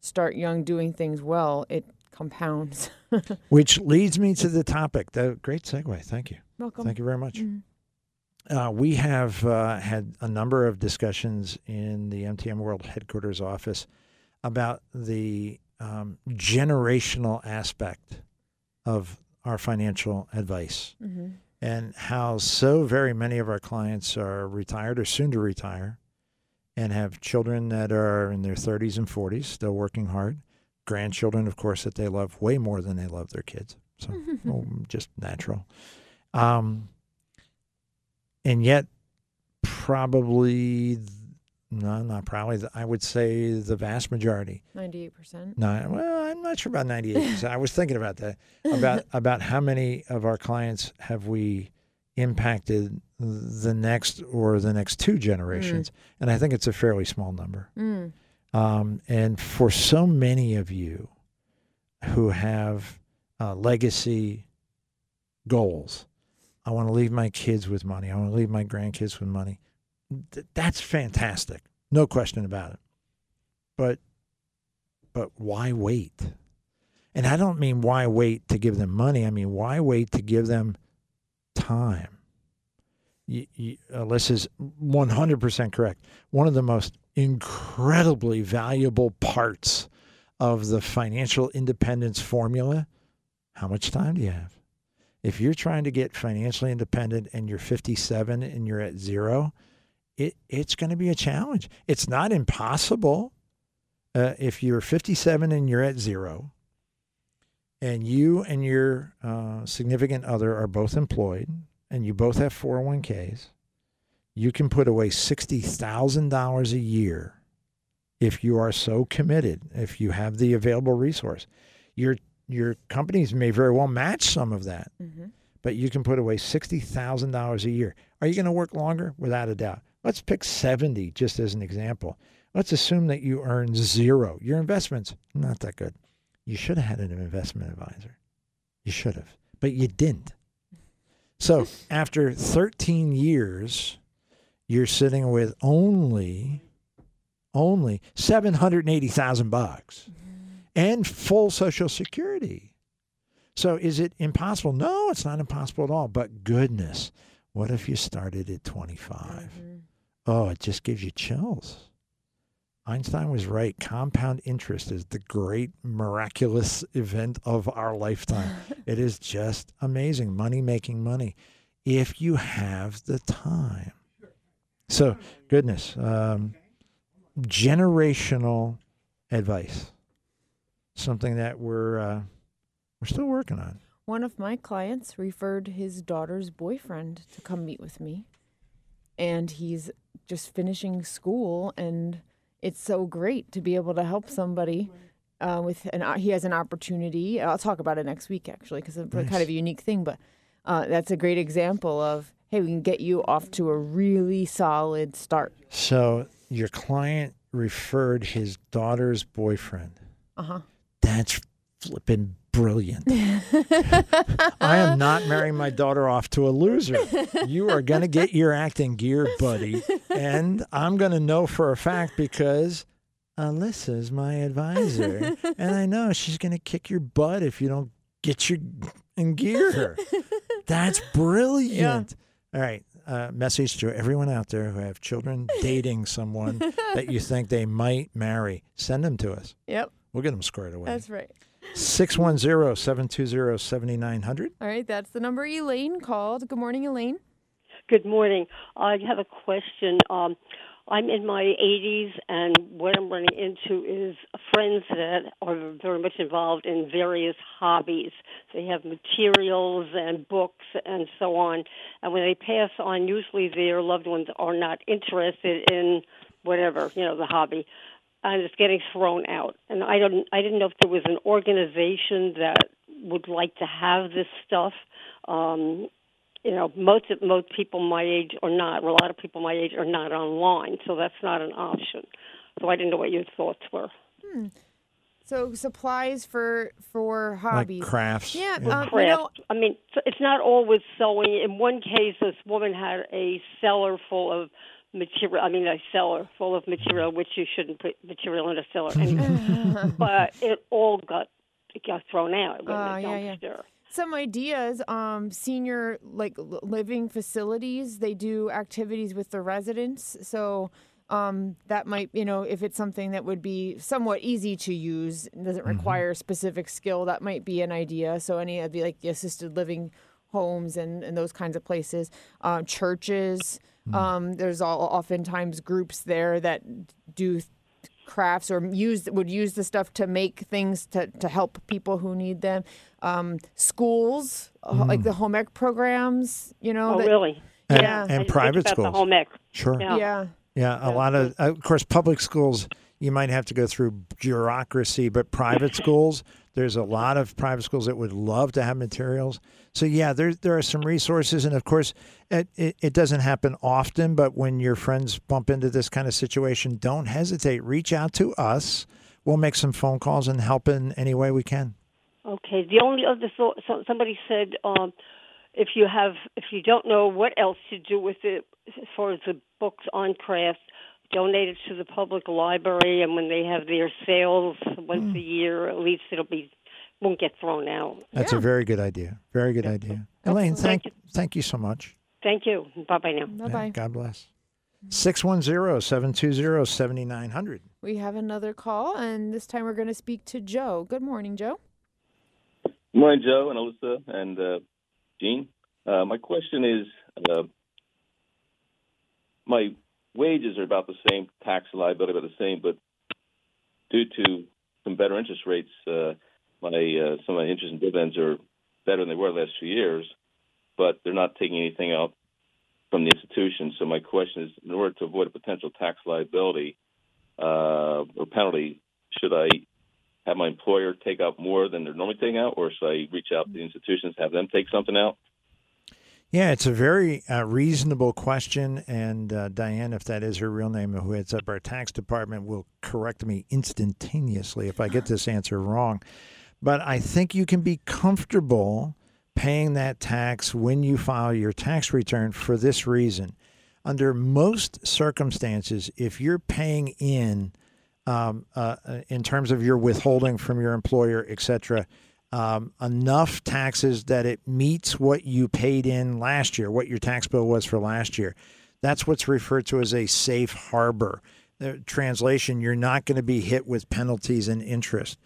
[SPEAKER 2] start young doing things well, it compounds.
[SPEAKER 1] which leads me to the topic. The great segue. Thank you.
[SPEAKER 2] Welcome.
[SPEAKER 1] Thank you very much.
[SPEAKER 2] Mhm.
[SPEAKER 1] Uh, we have uh, had a number of discussions in the MTM World headquarters office about the um, generational aspect of our financial advice
[SPEAKER 2] Mm-hmm.
[SPEAKER 1] and how so very many of our clients are retired or soon to retire and have children that are in their 30s and 40s still working hard grandchildren of course that they love way more than they love their kids so well, just natural um, and yet probably no not probably i would say the vast majority
[SPEAKER 2] Ninety-eight percent.
[SPEAKER 1] no, well, I'm not sure about 98%. I was thinking about that. About about how many of our clients have we impacted the next or the next two generations, and I think it's a fairly small number.
[SPEAKER 2] Mm.
[SPEAKER 1] Um, and for so many of you who have uh, legacy goals, I want to leave my kids with money. I want to leave my grandkids with money. Th- that's fantastic, no question about it. But but why wait? And I don't mean why wait to give them money. I mean why wait to give them time. You, you, Alyssa's 100% correct. One of the most incredibly valuable parts of the financial independence formula how much time do you have? If you're trying to get financially independent and you're 57 and you're at zero, it, it's going to be a challenge. It's not impossible uh, if you're 57 and you're at zero, and you and your uh, significant other are both employed, and you both have 401ks, you can put away $60,000 a year if you are so committed, if you have the available resource. Your, your companies may very well match some of that,
[SPEAKER 2] Mm-hmm.
[SPEAKER 1] but you can put away $60,000 a year. Are you going to work longer? Without a doubt. Let's pick 70 just as an example. Let's assume that you earn zero. Your investments, not that good. You should have had an investment advisor. You should have, but you didn't. So after 13 years, you're sitting with only, only 780,000 bucks and full Social Security. So is it impossible? No, it's not impossible at all. But goodness, what if you started at 25?
[SPEAKER 2] Mm-hmm.
[SPEAKER 1] Oh, it just gives you chills. Einstein was right. Compound interest is the great miraculous event of our lifetime. it is just amazing. Money making money if you have the time. So, goodness, um, generational advice, something that we're uh, we're still working on.
[SPEAKER 2] One of my clients referred his daughter's boyfriend to come meet with me. And he's just finishing school and it's so great to be able to help somebody uh, with an uh, he has an opportunity. I'll talk about it next week actually because it's a kind of a unique thing, but uh, that's a great example of hey, we can get you off to a really solid start.
[SPEAKER 1] So, your client referred his daughter's boyfriend.
[SPEAKER 2] Uh huh.
[SPEAKER 1] That's flipping brilliant. I am not marrying my daughter off to a loser. You are going to get your acting gear, buddy. And I'm going to know for a fact because Alyssa's my advisor. And I know she's going to kick your butt if you don't get your in gear. That's brilliant. All right. Uh, message to everyone out there who have children dating someone that you think they might marry. Send them to us.
[SPEAKER 2] Yep,
[SPEAKER 1] We'll get them squared away.
[SPEAKER 2] that's right.
[SPEAKER 1] 610 720 7900.
[SPEAKER 2] All right, that's the number Elaine called. Good morning, Elaine.
[SPEAKER 6] Good morning. I have a question. Um, I'm in my 80s, and what I'm running into is friends that are very much involved in various hobbies. They have materials and books and so on. And when they pass on, usually their loved ones are not interested in whatever you know the hobby, and it's getting thrown out. And I don't, I didn't know if there was an organization that would like to have this stuff. Um, you know, most of, most people my age are not. Well, a lot of people my age are not online, so that's not an option. So I didn't know what your thoughts were.
[SPEAKER 2] So supplies for for hobbies.
[SPEAKER 1] Like crafts.
[SPEAKER 2] Yeah,
[SPEAKER 1] Yeah.
[SPEAKER 2] um, you know,
[SPEAKER 6] I mean, it's not always sewing. In one case, this woman had a cellar full of material. I mean, a cellar full of material, which you shouldn't put material in a cellar anyway. but it all got it got thrown out. It went in a
[SPEAKER 2] yeah, yeah.
[SPEAKER 6] dumpster.
[SPEAKER 2] Some ideas. Um, senior like living facilities. They do activities with the residents. So. Um, that might, you know, if it's something that would be somewhat easy to use, doesn't require specific skill, that might be an idea. So any of the like the assisted living homes and, and those kinds of places, um, churches. Um, there's all oftentimes groups there that do crafts or use would use the stuff to make things to, to help people who need them. Um, schools, uh, like the home ec programs, you know.
[SPEAKER 6] Oh,
[SPEAKER 2] that-
[SPEAKER 6] really?
[SPEAKER 1] And,
[SPEAKER 2] Yeah.
[SPEAKER 1] And
[SPEAKER 6] didn't think
[SPEAKER 1] private
[SPEAKER 6] about
[SPEAKER 1] schools.
[SPEAKER 6] The home ec.
[SPEAKER 1] Sure.
[SPEAKER 6] Yeah.
[SPEAKER 2] Yeah.
[SPEAKER 1] Yeah, a lot of, of course, public schools, you might have to go through bureaucracy, but private schools, there's a lot of private schools that would love to have materials. So, yeah, there, there are some resources. And of course, it, it, it doesn't happen often, but when your friends bump into this kind of situation, don't hesitate. Reach out to us. We'll make some phone calls and help in any way we can.
[SPEAKER 6] Okay. The only other thought, so somebody said, um, if you have, if you don't know what else to do with it, as far as the books on crafts, donate it to the public library, and when they have their sales once a year, at least it'll be won't get thrown out.
[SPEAKER 1] That's a very good idea. Very good idea. Elaine, thank,
[SPEAKER 6] Thank
[SPEAKER 1] thank you so much.
[SPEAKER 6] Thank you. Bye bye now.
[SPEAKER 2] Bye
[SPEAKER 1] Yeah,
[SPEAKER 2] bye.
[SPEAKER 1] God bless. 610 720 7900.
[SPEAKER 2] We have another call, and this time we're going to speak to Joe. Good morning, Joe.
[SPEAKER 7] Good morning, Joe and Alyssa and uh, Gene. Uh, my question is, uh, my wages are about the same, tax liability about the same, but due to some better interest rates, uh, my uh, some of my interest and dividends are better than they were the last few years, but they're not taking anything out from the institution. So my question is, in order to avoid a potential tax liability uh, or penalty, should I have my employer take out more than they're normally taking out, or should I reach out to the institutions, have them take something out?
[SPEAKER 1] Yeah, it's a very uh, reasonable question. And uh, Diane, if that is her real name, who heads up our tax department, will correct me instantaneously if I get this answer wrong. But I think you can be comfortable paying that tax when you file your tax return for this reason. Under most circumstances, if you're paying in, um, uh, uh, in terms of your withholding from your employer, et cetera, um, enough taxes that it meets what you paid in last year, what your tax bill was for last year. That's what's referred to as a safe harbor. The translation, you're not going to be hit with penalties and interest.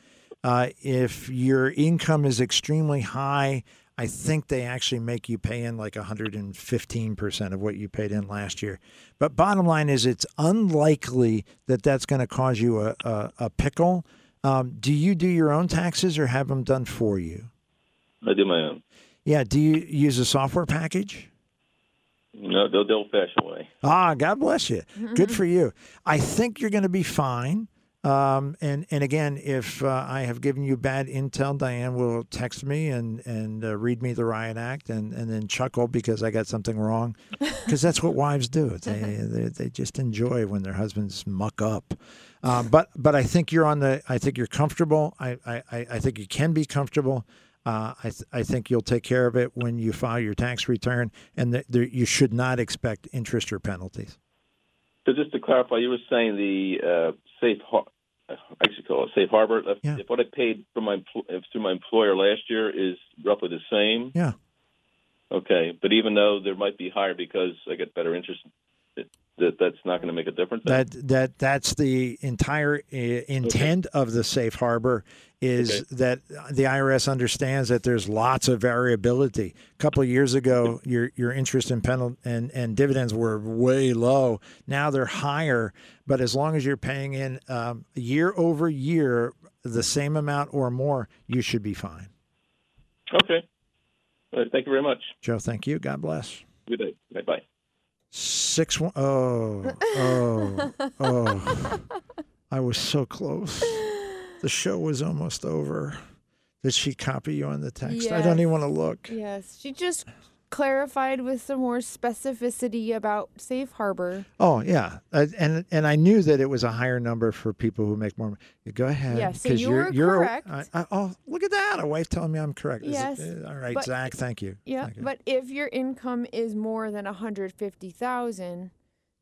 [SPEAKER 1] Uh, if your income is extremely high, I think they actually make you pay in like 115% of what you paid in last year. But bottom line is, it's unlikely that that's going to cause you a, a, a pickle. Um, do you do your own taxes or have them done for you?
[SPEAKER 7] I do my own.
[SPEAKER 1] Yeah. Do you use a software package?
[SPEAKER 7] No, the, the old-fashioned way.
[SPEAKER 1] Ah, God bless you. Good for you. I think you're going to be fine. Um, and and again, if uh, I have given you bad intel, Diane will text me and and uh, read me the riot act and, and then chuckle because I got something wrong, because that's what wives do. They, they they just enjoy when their husbands muck up. Um, but but I think you're on the. I think you're comfortable. I I, I think you can be comfortable. Uh, I th- I think you'll take care of it when you file your tax return, and that there, you should not expect interest or penalties.
[SPEAKER 7] So just to clarify, you were saying the uh, safe har- I should call it safe harbor. If,
[SPEAKER 1] Yeah.
[SPEAKER 7] if what I paid from my if through my employer last year is roughly the same,
[SPEAKER 1] Yeah.
[SPEAKER 7] okay. But even though there might be higher because I get better interest, that that's not going to make a difference.
[SPEAKER 1] That that that's the entire uh, intent of the safe harbor is
[SPEAKER 7] Okay.
[SPEAKER 1] that the IRS understands that there's lots of variability. A couple of years ago, your your interest and penal and and dividends were way low. Now they're higher, but as long as you're paying in um, year over year the same amount or more, you should be fine.
[SPEAKER 7] Okay. All right, thank you very much.
[SPEAKER 1] Joe, thank you. God bless.
[SPEAKER 7] Good day. Bye bye.
[SPEAKER 1] Six one oh oh oh I was so close. The show was almost over. Did she copy you on the text? I don't even want to look.
[SPEAKER 2] Yes, she just clarified with some more specificity about safe harbor.
[SPEAKER 1] Oh yeah, Uh, and and I knew that it was a higher number for people who make more. money. Go ahead.
[SPEAKER 2] Yeah, so you
[SPEAKER 1] you're,
[SPEAKER 2] were
[SPEAKER 1] you're,
[SPEAKER 2] correct.
[SPEAKER 1] I, I, oh, look at that! A wife telling me I'm correct. Is it-
[SPEAKER 2] Yes,
[SPEAKER 1] uh, all right,
[SPEAKER 2] but-
[SPEAKER 1] Zach. Thank you.
[SPEAKER 2] Yeah,
[SPEAKER 1] Thank you.
[SPEAKER 2] but if your income is more than 150,000,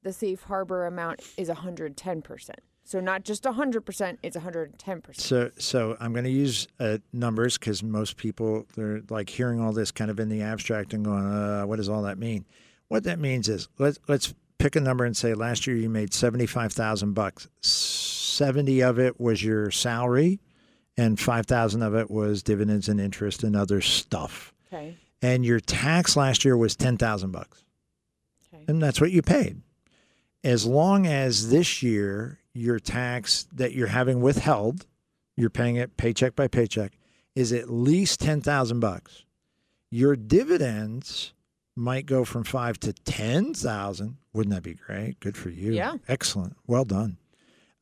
[SPEAKER 2] the safe harbor amount is 110%. So not just 100%, it's 110%.
[SPEAKER 1] So, so I'm going to use uh, numbers because most people they're like hearing all this kind of in the abstract and going, uh, "What does all that mean?" What that means is let's let's pick a number and say last year you made seventy five thousand bucks. Seventy of it was your salary, and five thousand of it was dividends and interest and other stuff.
[SPEAKER 2] Okay.
[SPEAKER 1] And your tax last year was ten thousand bucks,
[SPEAKER 2] Okay.
[SPEAKER 1] and that's what you paid. As long as this year your tax that you're having withheld you're paying it paycheck by paycheck is at least 10,000 bucks. Your dividends might go from 5 to 10,000. Wouldn't that be great? Good for you.
[SPEAKER 2] Yeah.
[SPEAKER 1] Excellent. Well done.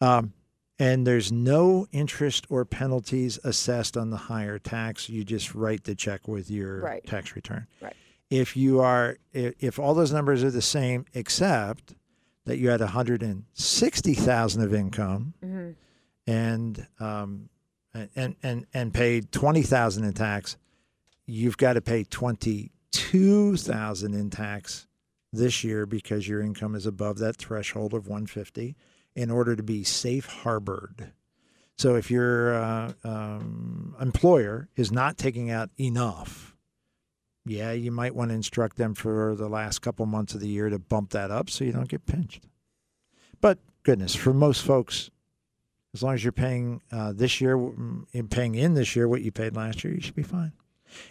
[SPEAKER 1] Um, and there's no interest or penalties assessed on the higher tax. You just write the check with your
[SPEAKER 2] Right.
[SPEAKER 1] tax return.
[SPEAKER 2] Right.
[SPEAKER 1] If you are if all those numbers are the same except that you had 160,000 of income
[SPEAKER 2] Mhm.
[SPEAKER 1] and um, and and and paid twenty thousand in tax, you've got to pay twenty two thousand in tax this year because your income is above that threshold of one fifty in order to be safe harbored. So if your uh, um, employer is not taking out enough, yeah, you might want to instruct them for the last couple months of the year to bump that up so you don't get pinched. But goodness, for most folks, as long as you're paying uh, this year, mm, in paying in this year what you paid last year, you should be fine.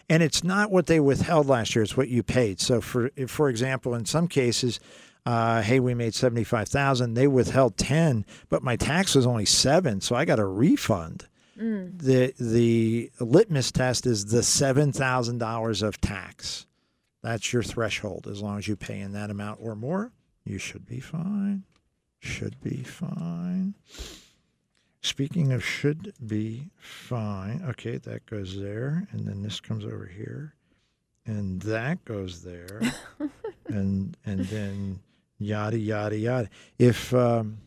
[SPEAKER 1] And it's not what they withheld last year; it's what you paid. So, for for example, in some cases, uh, hey, we made seventy five thousand, they withheld ten, but my tax was only seven, so I got a refund. The the litmus test is the seven thousand dollars of tax. That's your threshold. As long as you pay in that amount or more, you should be fine. Should be fine. Speaking of should be fine, okay, that goes there, and then this comes over here, and that goes there, and and then yada yada yada. If um,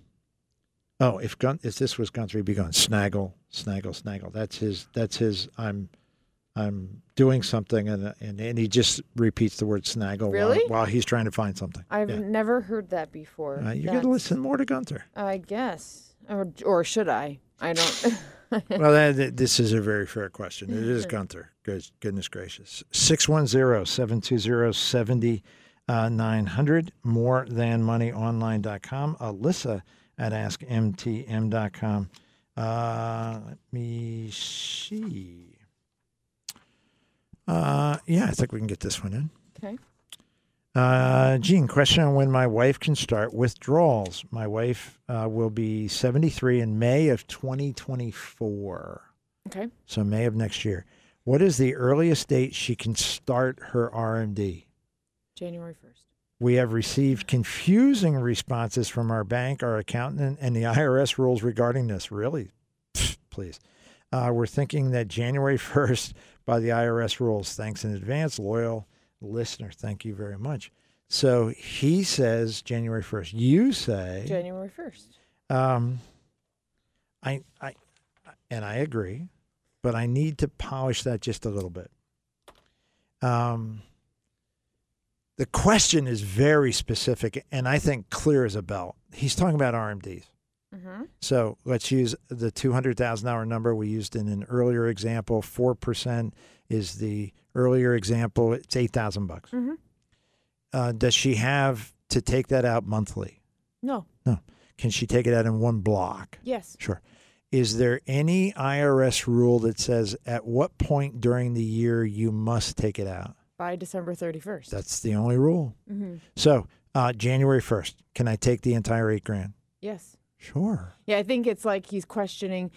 [SPEAKER 1] oh, if Gun if this was Gunther, he'd be going snaggle, snaggle, snaggle. That's his. That's his. I'm. I'm doing something, and and, and he just repeats the word snaggle
[SPEAKER 2] Really?
[SPEAKER 1] while, while he's trying to find something.
[SPEAKER 2] I've
[SPEAKER 1] Yeah.
[SPEAKER 2] never heard that before.
[SPEAKER 1] Uh, you got to listen more to Gunther.
[SPEAKER 2] I guess. Or, or should I? I don't.
[SPEAKER 1] well, that, this is a very fair question. It is Gunther. Good, goodness gracious. 610 720 7900. More than moneyonline.com. Alyssa at askmtm.com. Uh, let me see. Uh, yeah, I think we can get this one in.
[SPEAKER 2] okay.
[SPEAKER 1] Uh, Gene, question on when my wife can start withdrawals. My wife uh, will be 73 in May of 2024.
[SPEAKER 2] Okay.
[SPEAKER 1] So May of next year. What is the earliest date she can start her RMD?
[SPEAKER 2] January 1st.
[SPEAKER 1] We have received confusing responses from our bank, our accountant, and the IRS rules regarding this. Really? Please. Uh, we're thinking that January 1st by the IRS rules. Thanks in advance, loyal listener. Thank you very much. So he says January 1st. You say
[SPEAKER 2] January 1st.
[SPEAKER 1] um, I, I, and I agree, but I need to polish that just a little bit. Um, the question is very specific, and I think clear as a bell. He's talking about RMDs.
[SPEAKER 2] Mm-hmm.
[SPEAKER 1] So let's use the two hundred thousand dollar number we used in an earlier example. Four percent is the earlier example. It's eight thousand bucks.
[SPEAKER 2] Mm-hmm.
[SPEAKER 1] Uh, does she have to take that out monthly?
[SPEAKER 2] No. No.
[SPEAKER 1] Can she take it out in one block?
[SPEAKER 2] Yes.
[SPEAKER 1] Sure. Is there any IRS rule that says at what point during the year you must take it out?
[SPEAKER 2] By December 31st.
[SPEAKER 1] That's the only rule.
[SPEAKER 2] mm-hmm.
[SPEAKER 1] So uh, January first, can I take the entire eight grand?
[SPEAKER 2] Yes.
[SPEAKER 1] Sure.
[SPEAKER 2] Yeah, I think it's like he's questioning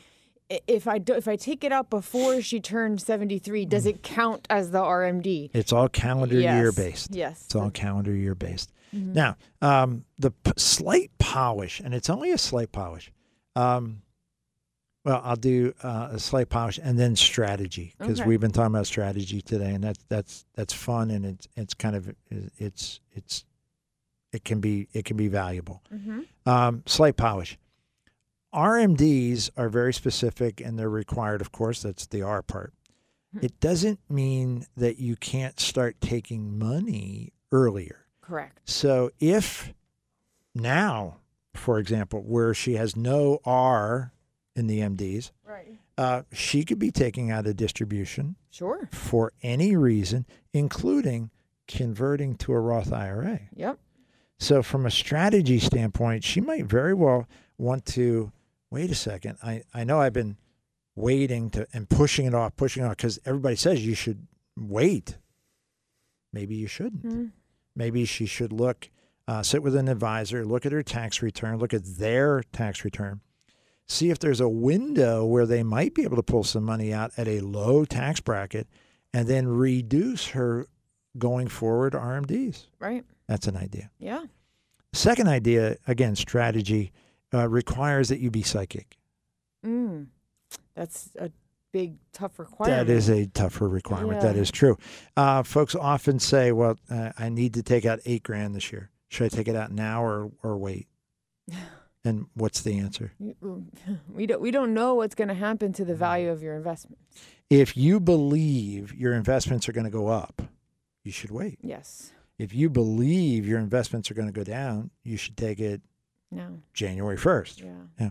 [SPEAKER 2] if I do, if I take it out before she turned 73, does it count as the RMD?
[SPEAKER 1] It's all calendar year based.
[SPEAKER 2] Yes.
[SPEAKER 1] It's all calendar year based.
[SPEAKER 2] Mhm.
[SPEAKER 1] Now, um, the p- slight polish, and it's only a slight polish. Um, well, I'll do uh, a slight polish and then strategy because
[SPEAKER 2] Okay.
[SPEAKER 1] we've been talking about strategy today, and that's that's that's fun and it's it's kind of it's it's it can be it can be valuable.
[SPEAKER 2] Mm-hmm.
[SPEAKER 1] Um, slight polish. RMDs are very specific and they're required, of course. That's the R part.
[SPEAKER 2] Hmm.
[SPEAKER 1] It doesn't mean that you can't start taking money earlier.
[SPEAKER 2] Correct.
[SPEAKER 1] So if now, for example, where she has no R in the MDs,
[SPEAKER 2] Right.
[SPEAKER 1] uh, she could be taking out a distribution
[SPEAKER 2] Sure.
[SPEAKER 1] for any reason, including converting to a Roth IRA.
[SPEAKER 2] Yep.
[SPEAKER 1] So, from a strategy standpoint, she might very well want to wait a second. I, I know I've been waiting to and pushing it off, pushing it off because everybody says you should wait. Maybe you shouldn't.
[SPEAKER 2] Mm.
[SPEAKER 1] Maybe she should look, uh, sit with an advisor, look at her tax return, look at their tax return, see if there's a window where they might be able to pull some money out at a low tax bracket and then reduce her going forward RMDs.
[SPEAKER 2] Right.
[SPEAKER 1] That's an idea.
[SPEAKER 2] Yeah.
[SPEAKER 1] Second idea, again, strategy uh, requires that you be psychic.
[SPEAKER 2] Mm. That's a big, tough requirement.
[SPEAKER 1] That is a tougher requirement. That
[SPEAKER 2] Yeah.
[SPEAKER 1] is true. Uh, folks often say, "Well, uh, I need to take out eight grand this year. Should I take it out now or or wait?" And what's the answer?
[SPEAKER 2] Mm, we don't. We don't know what's going to happen to the mm. value of your investment.
[SPEAKER 1] If you believe your investments are going to go up, you should wait.
[SPEAKER 2] Yes.
[SPEAKER 1] If you believe your investments are going to go down, you should take it
[SPEAKER 2] No.
[SPEAKER 1] January first.
[SPEAKER 2] Yeah.
[SPEAKER 1] Yeah.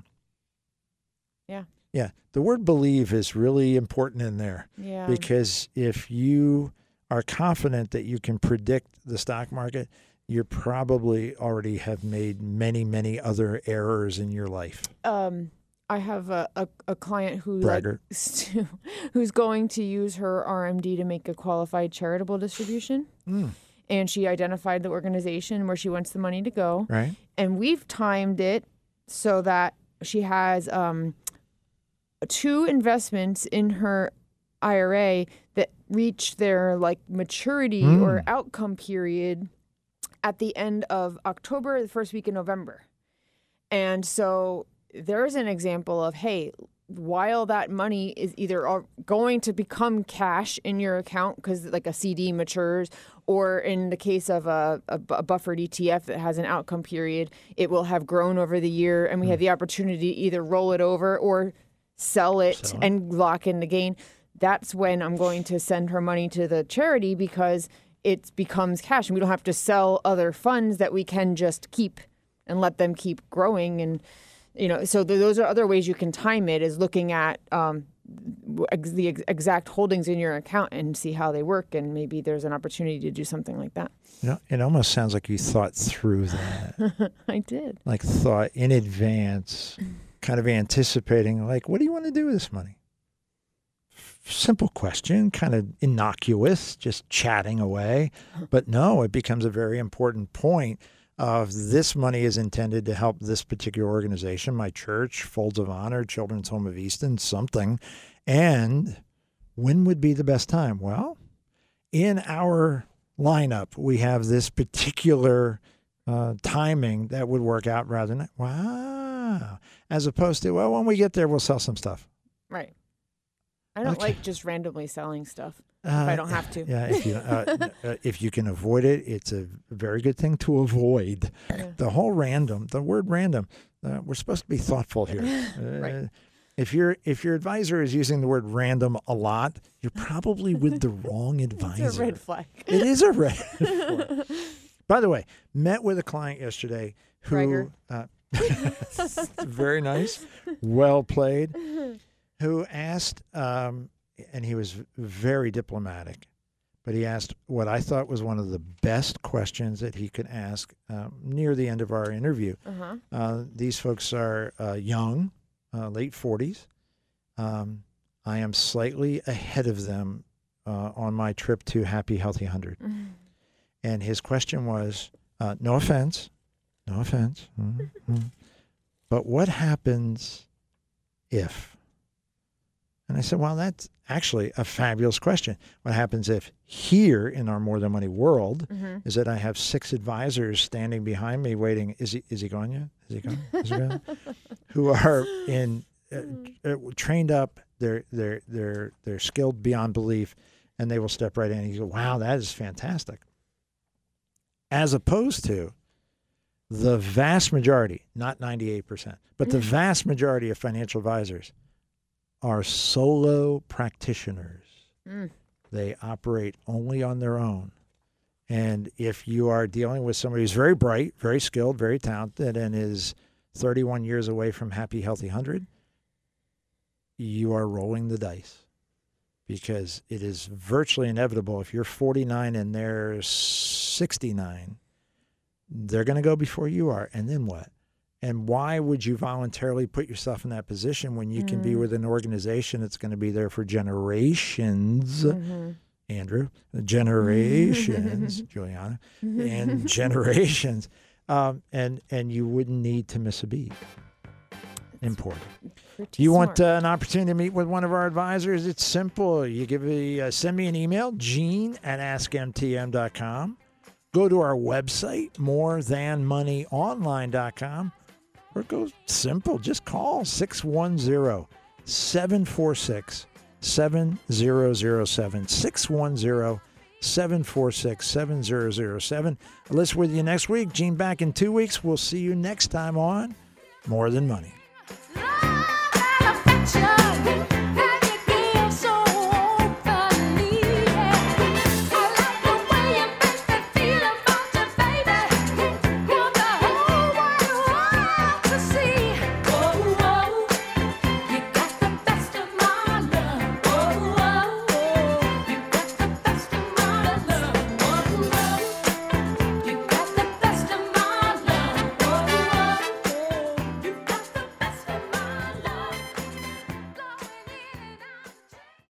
[SPEAKER 2] Yeah.
[SPEAKER 1] Yeah. The word believe is really important in there.
[SPEAKER 2] Yeah.
[SPEAKER 1] because if you are confident that you can predict the stock market, you probably already have made many, many other errors in your life.
[SPEAKER 2] um, I have a, a, a client who like, who's going to use her RMD to make a qualified charitable distribution,
[SPEAKER 1] Mm,
[SPEAKER 2] and she identified the organization where she wants the money to go,
[SPEAKER 1] right?
[SPEAKER 2] and we've timed it so that she has um, two investments in her IRA that reach their like maturity or
[SPEAKER 1] Mm.
[SPEAKER 2] outcome period at the end of October, the first week in November. And so there's an example of hey, while that money is either going to become cash in your account because like a CD matures, or in the case of a, a, a buffered ETF that has an outcome period, it will have grown over the year, and we hmm. have the opportunity to either roll it over or sell it
[SPEAKER 1] Sell it.
[SPEAKER 2] and lock in the gain. That's when I'm going to send her money to the charity because it becomes cash, and we don't have to sell other funds that we can just keep and let them keep growing. And you know so th- those are other ways you can time it is looking at um, ex- the ex- exact holdings in your account and see how they work and maybe there's an opportunity to do something like that.
[SPEAKER 1] You know, it almost sounds like you thought through that,
[SPEAKER 2] i did.
[SPEAKER 1] Like thought in advance, kind of anticipating, like, what do you want to do with this money? Simple question, kind of innocuous, just chatting away. But no, it becomes a very important point of this money is intended to help this particular organization, my church, Folds of Honor, Children's Home of Easton, something. And when would be the best time? Well, in our lineup, we have this particular uh, timing that would work out rather than, wow, as opposed to, well, when we get there, we'll sell some stuff.
[SPEAKER 2] right i don't
[SPEAKER 1] Okay.
[SPEAKER 2] like just randomly selling stuff if
[SPEAKER 1] Uh,
[SPEAKER 2] i don't have to
[SPEAKER 1] Yeah, if you uh, uh, if you can avoid it, it's a very good thing to avoid.
[SPEAKER 2] Yeah.
[SPEAKER 1] The whole random, the word random, uh, we're supposed to be thoughtful here. Uh,
[SPEAKER 2] Right.
[SPEAKER 1] If your if your advisor is using the word random a lot, you're probably with the wrong advisor.
[SPEAKER 2] it's a red flag
[SPEAKER 1] It is a red flag. By the way, met with a client yesterday who uh, very nice, well played. Who asked, um, and he was very diplomatic, but he asked what I thought was one of the best questions that he could ask um, near the end of our interview.
[SPEAKER 2] Uh-huh.
[SPEAKER 1] Uh, these folks are uh, young, uh, late 40s. Um, I am slightly ahead of them uh, on my trip to Happy Healthy 100. And his question was uh, no offense, no offense, mm, mm, but what happens if? And I said, well, that's actually a fabulous question. What happens if here in our more than money world
[SPEAKER 2] Mhm.
[SPEAKER 1] is that I have six advisors standing behind me waiting. Is he, is he gone yet? Is he gone? Is he gone? Who are in, uh, uh, trained up, they're, they're, they're, they're skilled beyond belief, and they will step right in. And you go, wow, that is fantastic. As opposed to the vast majority, not 98%, but the vast majority of financial advisors are solo practitioners.
[SPEAKER 2] Mm.
[SPEAKER 1] They operate only on their own. And if you are dealing with somebody who's very bright, very skilled, very talented, and is 31 years away from Happy Healthy 100, you are rolling the dice because it is virtually inevitable. If you're 49 and they're 69, they're going to go before you are. And then what? And why would you voluntarily put yourself in that position when you can be
[SPEAKER 2] Mm.
[SPEAKER 1] with an organization that's going to be there for generations?
[SPEAKER 2] Mhm.
[SPEAKER 1] Andrew, generations, Juliana, and generations, um, and and you wouldn't need to miss a beat. Important. You want uh, an opportunity to meet with one of our advisors? It's simple. You give me uh, send me an email, Gene at askmtm.com. Go to our website, morethanmoneyonline.com, or go simple. Just call 610 746 7007. 610 746 7007. Alyssa with you next week. Gene back in two weeks. We'll see you next time on More Than Money.